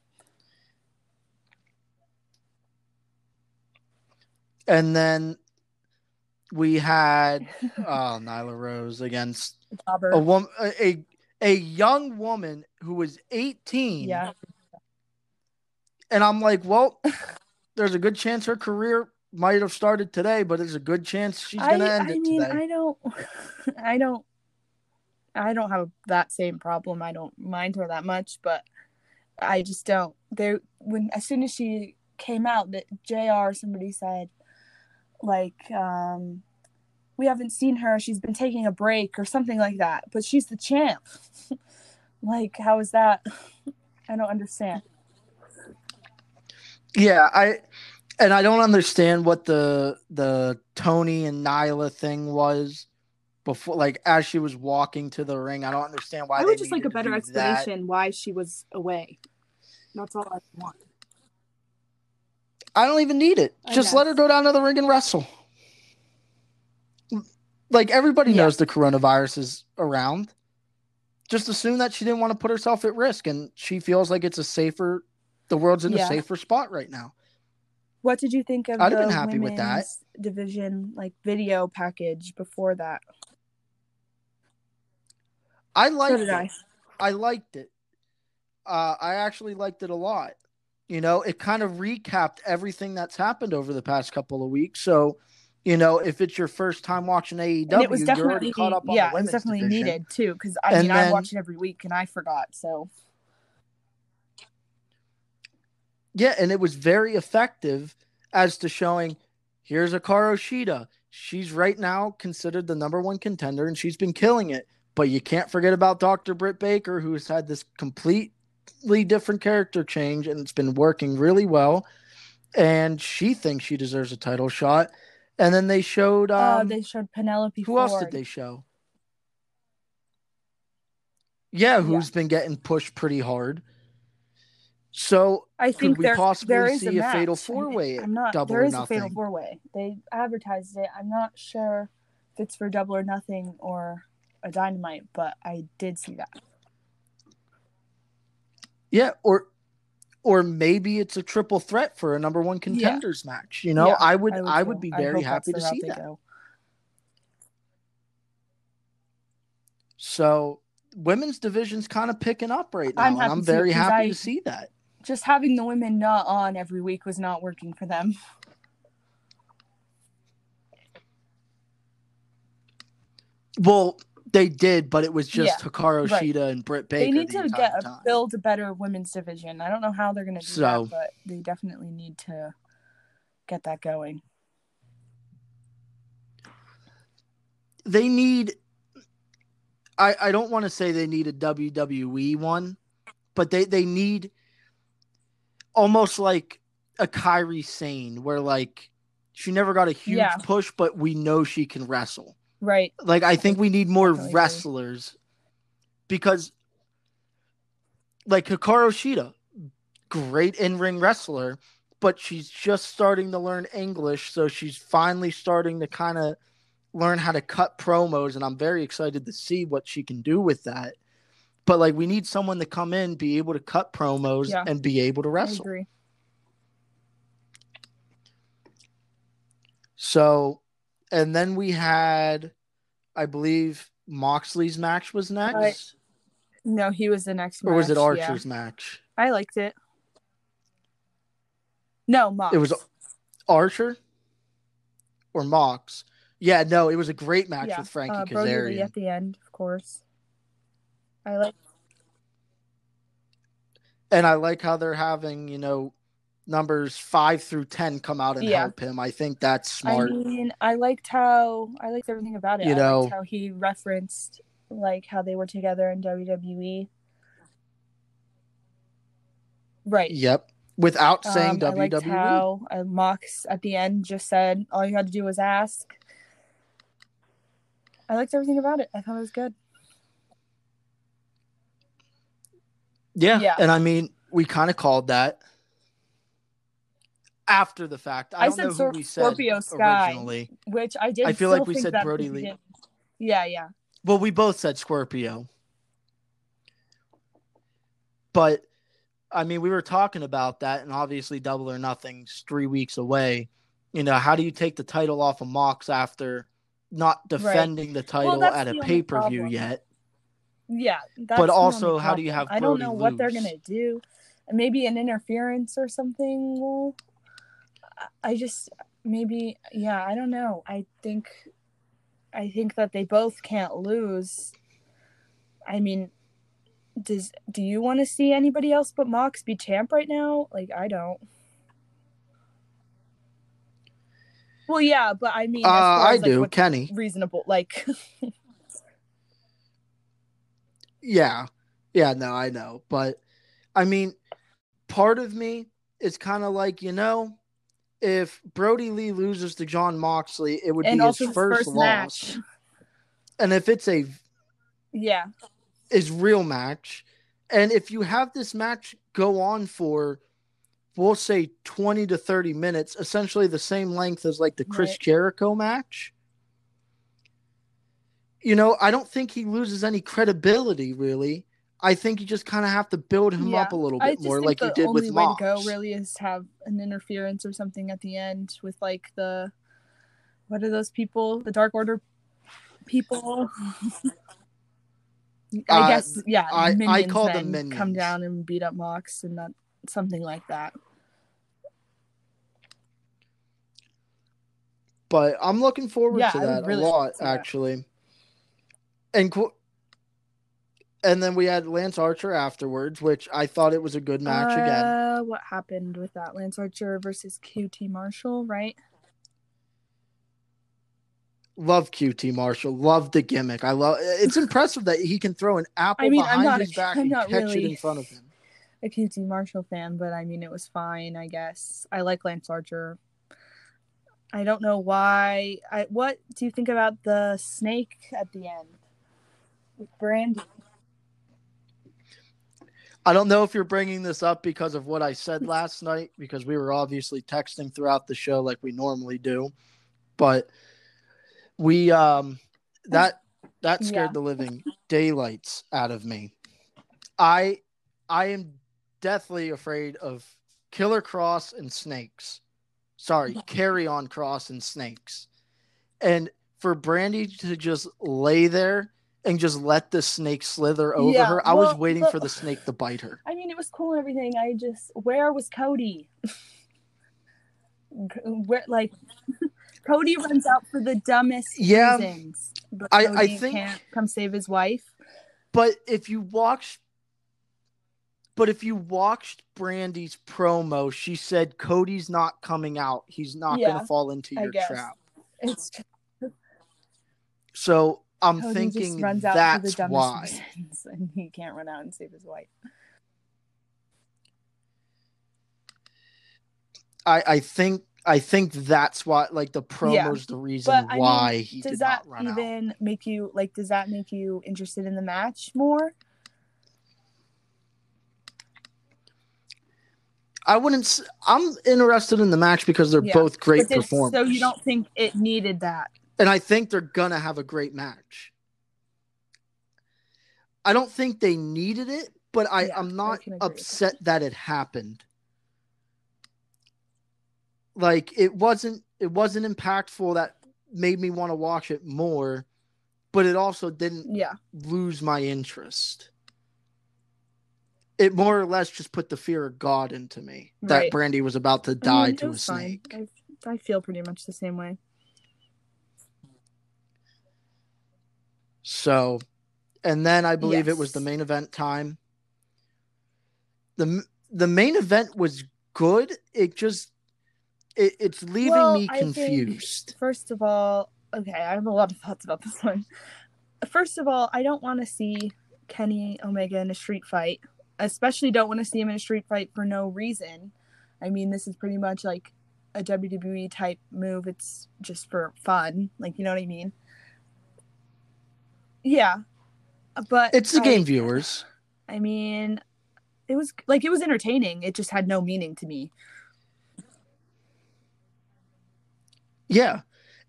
And then we had uh, Nyla Rose against Jobber, a woman, a, a young woman who was 18. yeah, and I'm like, well, there's a good chance her career might have started today, but there's a good chance she's gonna end today. I it mean, today. I don't, I don't, I don't have that same problem. I don't mind her that much, but I just don't. There, when as soon as she came out, that Jr. Somebody said, like, um, we haven't seen her. She's been taking a break or something like that. But she's the champ. like, how is that? I don't understand. Yeah, I and I don't understand what the the Tony and Nyla thing was before like as she was walking to the ring. I don't understand why I they would just like a better do that. explanation why she was away. That's all I want. I don't even need it. I Just let her go down to the ring and wrestle. Like everybody Yeah. knows the coronavirus is around. Just assume that she didn't want to put herself at risk and she feels like it's a safer the world's in Yeah. a safer spot right now. What did you think of I'd have been happy with that. division like video package before that? I liked So it. I. I liked it. Uh, I actually liked it a lot. You know, it kind of recapped everything that's happened over the past couple of weeks. So, you know, if it's your first time watching AEW, and it was definitely caught up on yeah, the it was definitely division. needed too because I And mean I watch it every week and I forgot. So Yeah, and it was very effective as to showing here's a Shida. She's right now considered the number one contender and she's been killing it. But you can't forget about Dr. Britt Baker, who has had this completely different character change and it's been working really well. And she thinks she deserves a title shot. And then they showed uh, um, they showed Penelope. who else did they show? Yeah, who's been getting pushed pretty hard. So I think we there, possibly there is see a a, fatal four-way I'm not. double there is a fatal four way. They advertised it. I'm not sure if it's for double or nothing or a dynamite, but I did see that. Yeah, or or maybe it's a triple threat for a number one contenders yeah. match. You know, yeah, I would I would, I would be very happy to see that. Go. So women's division's kind of picking up right now. I'm, I'm very happy I, to see that. Just having the women not on every week was not working for them. Well, they did, but it was just yeah, Hikaru right. Shida and Britt Baker. They need the to get a, build a better women's division. I don't know how they're going to do so, that, but they definitely need to get that going. They need. I I don't want to say they need a WWE one, but they they need almost like a Kairi Sane, where like she never got a huge yeah. push, but we know she can wrestle. Right. Like I think we need more Definitely wrestlers agree. because like Hikaru Shida, great in-ring wrestler, but she's just starting to learn English, so she's finally starting to kind of learn how to cut promos and I'm very excited to see what she can do with that. But like we need someone to come in, be able to cut promos yeah. and be able to wrestle. So and then we had, I believe, Moxley's match was next. no, he was the next. Or was it Archer's yeah. match? I liked it. No, Mox. It was Archer or Mox. Yeah, no, it was a great match yeah. with Frankie uh, Kazarian at the end, of course. I like. And I like how they're having, you know, numbers five through ten come out and yeah. help him. I think that's smart. I mean, I liked how I liked everything about it. You I know how he referenced like how they were together in WWE. Right. Yep. Without saying um, WWE. I liked how uh, Mox at the end just said all you had to do was ask. I liked everything about it. I thought it was good. Yeah. yeah. And I mean, we kind of called that after the fact. I, I said, Sor- Scorpio Sky, originally. which I did. I feel like we said Brodie Lee. Yeah, yeah. Well, we both said Scorpio, but I mean, we were talking about that, and obviously, Double or Nothing's three weeks away. You know, how do you take the title off of Mox after not defending right. the title well, at a pay per view yet? Yeah, but also, how do you have? I don't know lose? what they're gonna do. Maybe an interference or something will I just maybe yeah, I don't know. I think I think that they both can't lose. I mean, does do you want to see anybody else but Mox be champ right now? Like I don't. Well, yeah, but I mean, uh, I as, like, do. Kenny, reasonable, like. yeah, yeah, no, I know, but I mean, part of me is kind of like you know, if Brodie Lee loses to Jon Moxley, it would and be his first, first loss. Match. And if it's a yeah, is real match, and if you have this match go on for we'll say 20 to 30 minutes, essentially the same length as like the Chris right. Jericho match. You know, I don't think he loses any credibility really I think you just kind of have to build him yeah. up a little bit more, like you did with Mox. The only way to go really is to have an interference or something at the end with like the what are those people? The Dark Order people. I uh, guess yeah. I, I call them minions. Come down and beat up Mox and that something like that. But I'm looking forward yeah, to that really a lot, actually. And and then we had Lance Archer afterwards, which I thought it was a good match uh, again. What happened with that? Lance Archer versus QT Marshall, right? Love QT Marshall. Love the gimmick. I love. It's impressive that he can throw an apple I mean, behind not, his back I'm and catch really it in front of him. A QT Marshall fan, but I mean, it was fine. I guess I like Lance Archer. I don't know why. I what do you think about the snake at the end with Brandi? I don't know if you're bringing this up because of what I said last night, because we were obviously texting throughout the show like we normally do, but we um that That scared Yeah. the living daylights out of me. I I am deathly afraid of Killer Kross and snakes. Sorry, Karrion Kross and snakes. And for Brandi to just lay there and just let the snake slither over Yeah, her, I was waiting but- for the snake to bite her. I mean, it was cool and everything. I just, where was Cody? where, like, Cody runs out for the dumbest Yeah. reasons. But I- I Cody think- can't come save his wife. But if you watch but if you watched Brandi's promo, she said Cody's not coming out. He's not Yeah, gonna fall into your trap. It's So I'm thinking just runs out for the that's why. and he can't run out and save his wife. I, I think I think that's why like the promo's the reason But, I mean, why he Does did that not run out. even make you like? Does that make you interested in the match more? I wouldn't. I'm interested in the match because they're Yeah, both great performers, so you don't think it needed that? And I think they're gonna have a great match. I don't think they needed it, but I, Yeah, I'm not with upset that it happened. Like it wasn't it wasn't impactful that made me want to watch it more, but it also didn't Yeah. lose my interest. It more or less just put the fear of God into me that Brandi was about to I die mm, mean, to a fine. snake. I, I feel pretty much the same way. So, and then I believe it was the main event time. the The main event was good. It just it, it's leaving Well, me I think- confused. First of all, okay, I have a lot of thoughts about this one. First of all, I don't want to see Kenny Omega in a street fight. Especially don't want to see him in a street fight for no reason. I mean, this is pretty much like a WWE type move. It's just for fun. Like, you know what I mean? Yeah. But It's the game viewers. I mean, it was like it was entertaining. It just had no meaning to me. Yeah.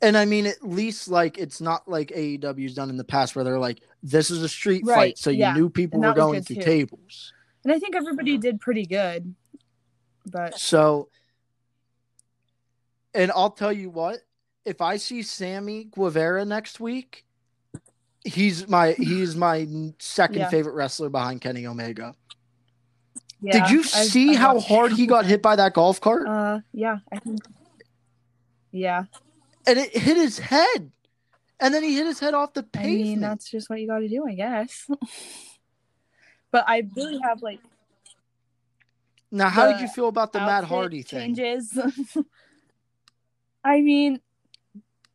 And I mean, at least like it's not like AEW's done in the past where they're like, this is a street Right, fight, so you knew people were going through too. tables. And I think everybody did pretty good. But So, and I'll tell you what, if I see Sammy Guevara next week, he's my he's my second Yeah. favorite wrestler behind Kenny Omega. yeah, Did you see I've how watched- hard he got hit by that golf cart? Uh, yeah, I think. Yeah, and it hit his head. And then he hit his head off the I mean that's just what you got to do, I guess. but I really have like now, how did you feel about the Matt Hardy thing? changes. I mean,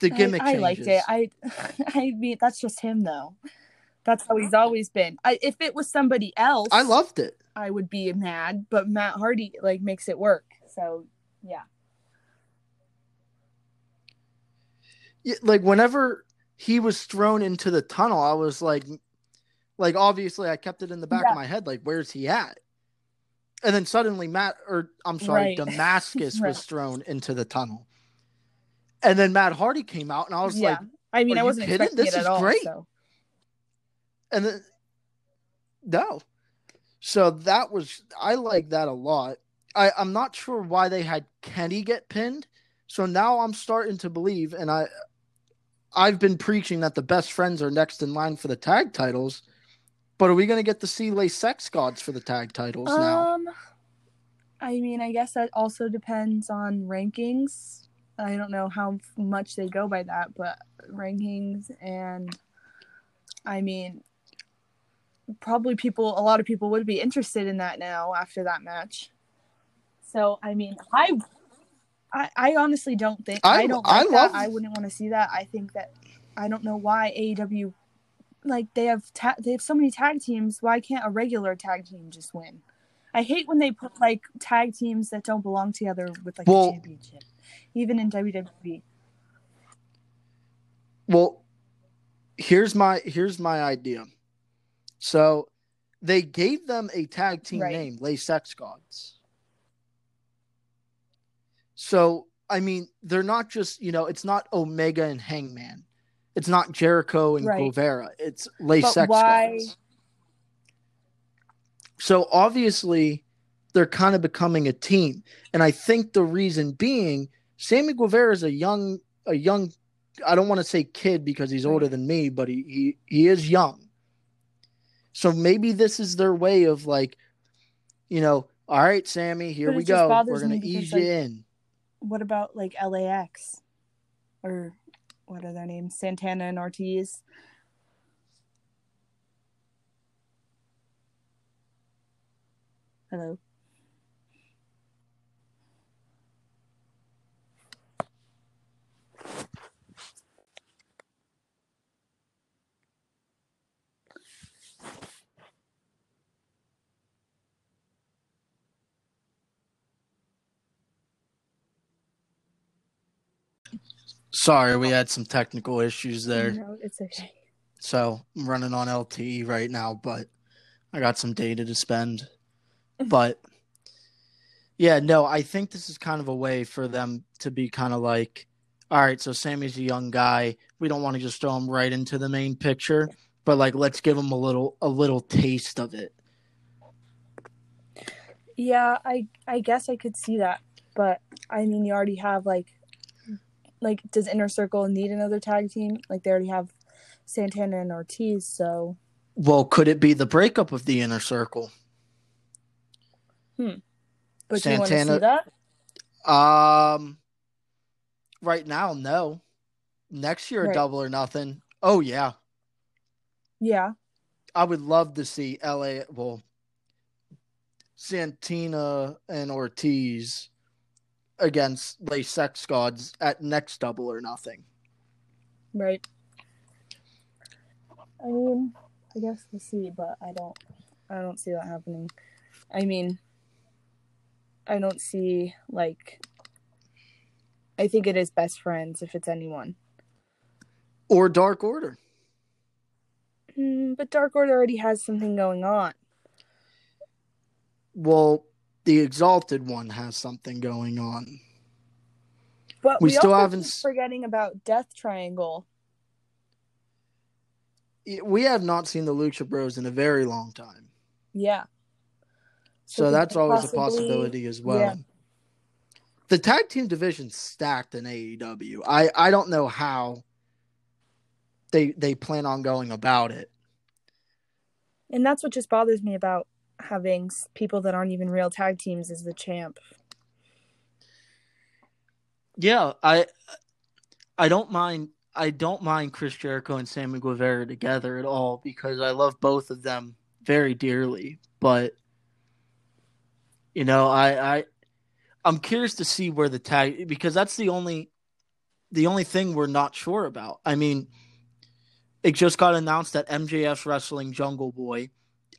The gimmick I, I liked it. I, I mean, that's just him though. That's how he's always been. I, if it was somebody else, I loved it. I would be mad. But Matt Hardy like makes it work. So yeah, Yeah, like whenever he was thrown into the tunnel, I was like, like obviously I kept it in the back Yeah. of my head, like where's he at? And then suddenly Matt, or I'm sorry, Right. Damascus Right. was thrown into the tunnel, and then Matt Hardy came out, and I was yeah. like, I mean, I wasn't kidding? expecting This it at is all. great. So and then no, so that was I like that a lot. I I'm not sure why they had Kenny get pinned, so now I'm starting to believe, and I I've been preaching that the best friends are next in line for the tag titles. But are we going to get to see Le Sex Gods for the tag titles now? Um, I mean, I guess that also depends on rankings. I don't know how much they go by that, but rankings and I mean, probably people, a lot of people would be interested in that now after that match. So, I mean, I, I, I honestly don't think I- I, don't I love- that. I wouldn't want to see that. I think that I don't know why AEW like they have ta- they have so many tag teams. Why can't a regular tag team just win? I hate when they put like tag teams that don't belong together with like Well- a championship, even in WWE. Well, here's my here's my idea. So they gave them a tag team Right. name, Le Sex Gods. So I mean, they're not just you know, it's not Omega and Hangman. It's not Jericho and Right. Guevara. It's Lay But Sex why- Gods. So obviously, they're kind of becoming a team, and I think the reason being, Sammy Guevara is a young, a young. I don't want to say kid because he's older than me, but he he, he is young. So maybe this is their way of like, you know, all right, Sammy, here we go. We're gonna because, ease like, you in. What about like LAX or what are their names? Santana and Ortiz. Hello. Sorry, we had some technical issues there. No, it's okay. So I'm running on LTE right now, but I got some data to spend. But yeah, no, I think this is kind of a way for them to be kind of like, all right, so Sammy's a young guy. We don't want to just throw him right into the main picture, but like let's give him a little a little taste of it. Yeah, I I guess I could see that, but I mean, you already have like, like, does Inner Circle need another tag team? Like, they already have Santana and Ortiz, so Well, could it be the breakup of the inner circle? Hmm. But do you want to Santana- see that? Um, right now, no. Next year, Right. double or nothing. Oh yeah, Yeah, I would love to see LA. Well, Santana and Ortiz against Le Sex Gods at next double or nothing. right. I mean, I guess we'll see, but I don't, I don't see that happening. I mean, I don't see like. I think it is best friends if it's anyone. Or Dark Order. Mm, but Dark Order already has something going on. Well, the Exalted one has something going on. But We we, still haven't forgetting about Death Triangle. We have not seen the Lucha Bros in a very long time. Yeah. So could that's always a possibility as well. yeah. The tag team division stacked in AEW. I, I don't know how they they plan on going about it. And that's what just bothers me about having people that aren't even real tag teams as the champ. Yeah, I I don't mind I don't mind Chris Jericho and Sammy Guevara together at all because I love both of them very dearly. But you know, I I I'm curious to see where the tag because that's the only the only thing we're not sure about. I mean, it just got announced that MJF's wrestling Jungle Boy.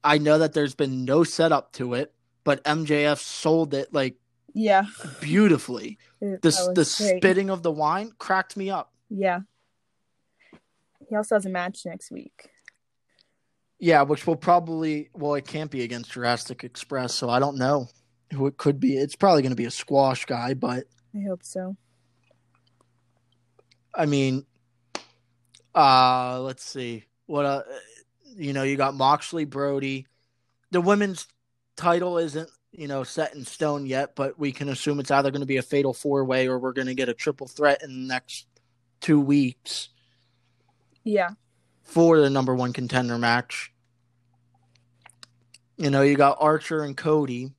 I know that there's been no setup to it, but MJF sold it like Yeah. beautifully. it- The the great. spitting of the wine cracked me up. Yeah. He also has a match next week. Yeah, which will probably well, it can't be against Jurassic Express, so I don't know who it could be. It's probably going to be a squash guy, but I hope so. I mean, uh, let's see what uh, you know. You got Moxley, Brodie. The women's title isn't you know set in stone yet, but we can assume it's either going to be a fatal four way or we're going to get a triple threat in the next two weeks Yeah. for the number one contender match. You know, you got Archer and Cody.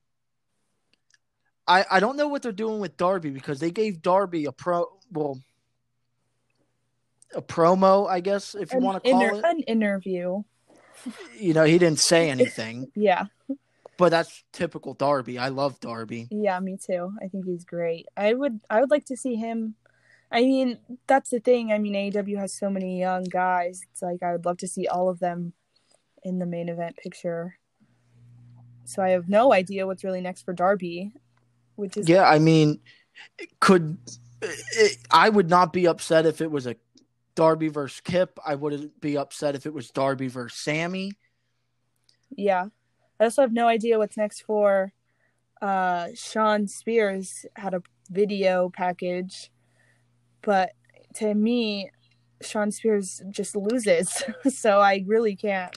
I I don't know what they're doing with Darby because they gave Darby a pro well a promo, I guess, if you An, want to call inter- it. an interview. You know, he didn't say anything, Yeah. but that's typical Darby. I love Darby. Yeah, me too. I think he's great. I would I would like to see him I mean, that's the thing. I mean, AEW has so many young guys. It's like I would love to see all of them in the main event picture. So I have no idea what's really next for Darby, which is Yeah, I mean, could it, I would not be upset if it was a Darby versus Kip. I wouldn't be upset if it was Darby versus Sammy. yeah. I also have no idea what's next for uh Shawn Spears had a video package, but to me Shawn Spears just loses. so I really can't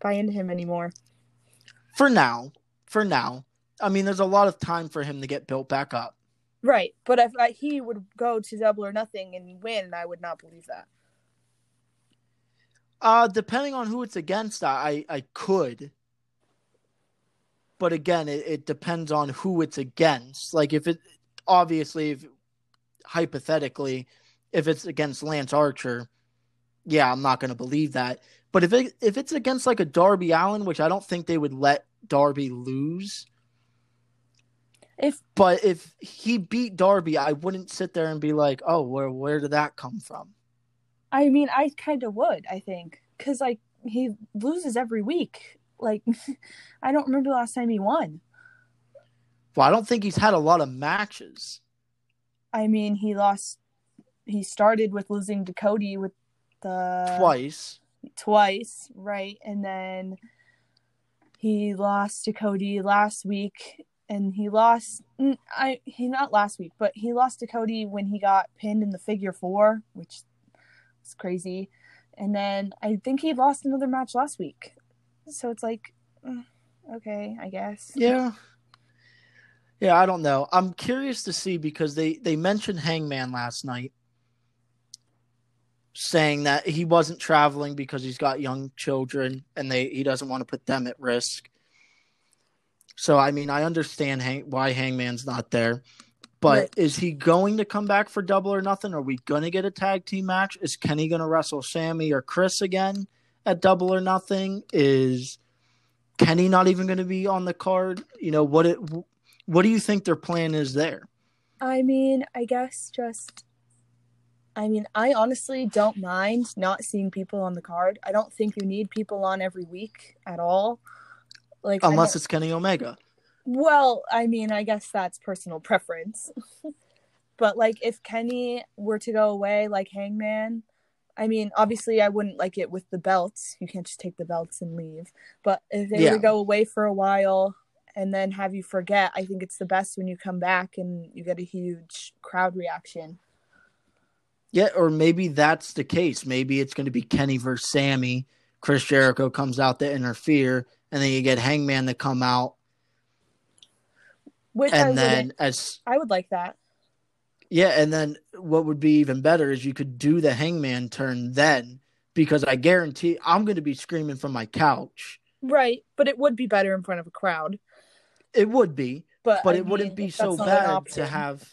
buy into him anymore. For now, for now. I mean, there's a lot of time for him to get built back up. Right, but if I, he would go to double or nothing and win, I would not believe that. Uh, depending on who it's against, I I could. But again, it, it depends on who it's against. Like if it obviously if hypothetically, if it's against Lance Archer, yeah, I'm not gonna believe that. But if it if it's against like a Darby Allin, which I don't think they would let Darby lose. If but if he beat Darby, I wouldn't sit there and be like, "Oh, where where did that come from?" I mean, I kind of would. I think because like he loses every week. Like, I don't remember the last time he won. Well, I don't think he's had a lot of matches. I mean, he lost. He started with losing to Cody with the twice. Twice, right, and then he lost to Cody last week, and he lost. I he not last week, but he lost to Cody when he got pinned in the figure four, which is crazy. And then I think he lost another match last week, so it's like, mm, okay, I guess. Yeah. Yeah, I don't know. I'm curious to see because they they mentioned Hangman last night, saying that he wasn't traveling because he's got young children and they he doesn't want to put them at risk. So I mean, I understand hang, why Hangman's not there, but right. is he going to come back for Double or Nothing? Are we going to get a tag team match? Is Kenny going to wrestle Sammy or Chris again at Double or Nothing? Is Kenny not even going to be on the card? You know what it what do you think their plan is there? I mean, I guess just I mean, I honestly don't mind not seeing people on the card. I don't think you need people on every week at all. Like unless it's Kenny Omega. Well, I mean, I guess that's personal preference. but like if Kenny were to go away like Hangman, I mean, obviously I wouldn't like it with the belts. You can't just take the belts and leave. But if they yeah. were to go away for a while and then have you forget. I think it's the best when you come back and you get a huge crowd reaction. Yeah, or maybe that's the case. Maybe it's going to be Kenny versus Sammy. Chris Jericho comes out to interfere, and then you get Hangman to come out. Which and I then as I would like that. Yeah, and then what would be even better is you could do the Hangman turn then, because I guarantee I'm going to be screaming from my couch. Right, but it would be better in front of a crowd. It would be, but but I it mean, wouldn't be so bad to have.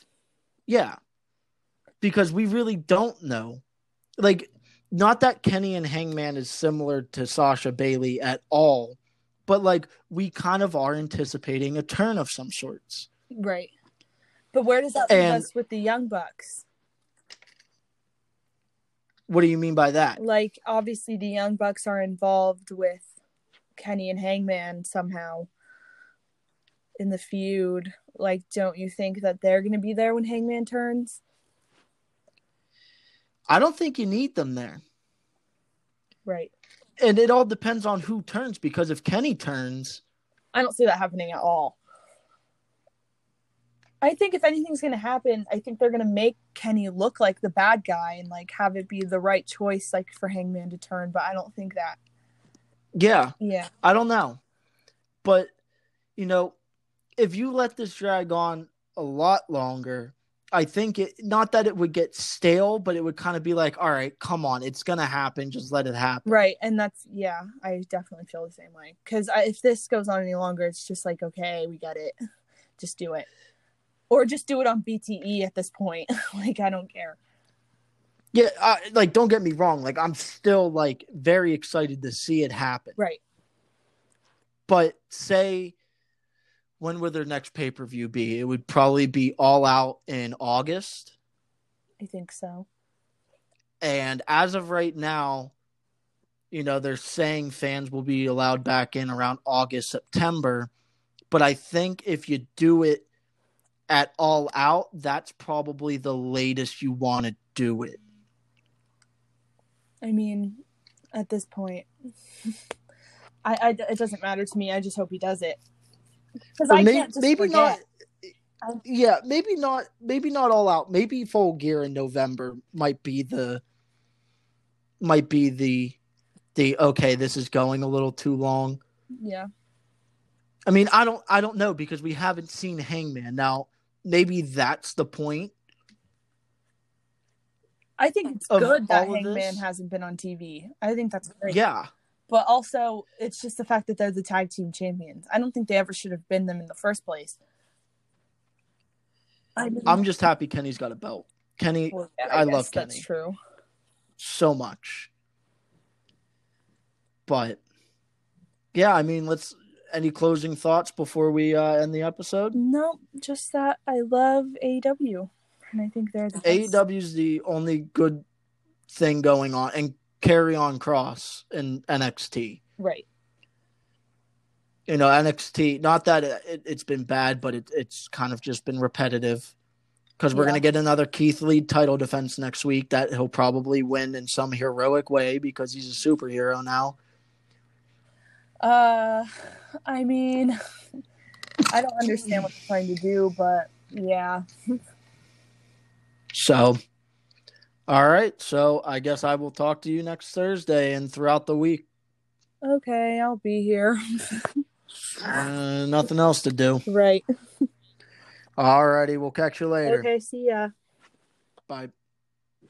Yeah, because we really don't know. Like, not that Kenny and Hangman is similar to Sasha Bayley at all, but like we kind of are anticipating a turn of some sorts. Right. But where does that leave us with the Young Bucks? What do you mean by that? Like, obviously, the Young Bucks are involved with Kenny and Hangman somehow in the feud. Like, don't you think that they're going to be there when Hangman turns? I don't think you need them there. Right. And it all depends on who turns because if Kenny turns, I don't see that happening at all. I think if anything's going to happen, I think they're going to make Kenny look like the bad guy and like have it be the right choice like for Hangman to turn, but I don't think that. Yeah. Yeah. I don't know. But you know, if you let this drag on a lot longer, I think it not that it would get stale, but it would kind of be like, all right, come on, it's gonna happen, just let it happen. Right, and that's yeah, I definitely feel the same way because if this goes on any longer, it's just like okay, we get it, just do it, or just do it on BTE at this point. like I don't care. Yeah, like don't get me wrong, like I'm still like very excited to see it happen. Right. But say when would their next pay per view be? It would probably be all out in August. I think so. And as of right now, you know, they're saying fans will be allowed back in around August, September. But I think if you do it at all out, that's probably the latest you want to do it. I mean, at this point, I, I, it doesn't matter to me. I just hope he does it. Because I can't just maybe forget. not. Yeah, maybe not. Maybe not all out. Maybe full gear in November might be the might be the the okay, this is going a little too long. Yeah. I mean, I don't I don't know because we haven't seen Hangman. Now, maybe that's the point. I think it's good that Hangman hasn't been on TV. I think that's great. Yeah. But also, it's just the fact that they're the tag team champions. I don't think they ever should have been them in the first place. I mean, I'm just happy Kenny's got a belt. Kenny well, yeah, I guess love That's Kenny. true. so much. But yeah, I mean, let's any closing thoughts before we uh, end the episode? No, just that I love AEW, and I think they're the best. AEW's the only good thing going on and Karrion Kross in NXT. Right. You know, NXT, not that it, it's been bad, but it, it's kind of just been repetitive. Because we're Yeah. going to get another Keith Lee title defense next week that he'll probably win in some heroic way because he's a superhero now. Uh, I mean, I don't understand what they're trying to do, but yeah. So, all right. So I guess I will talk to you next Thursday and throughout the week. Okay, I'll be here. Uh, nothing else to do. right. All righty. We'll catch you later. Okay, see ya. Bye.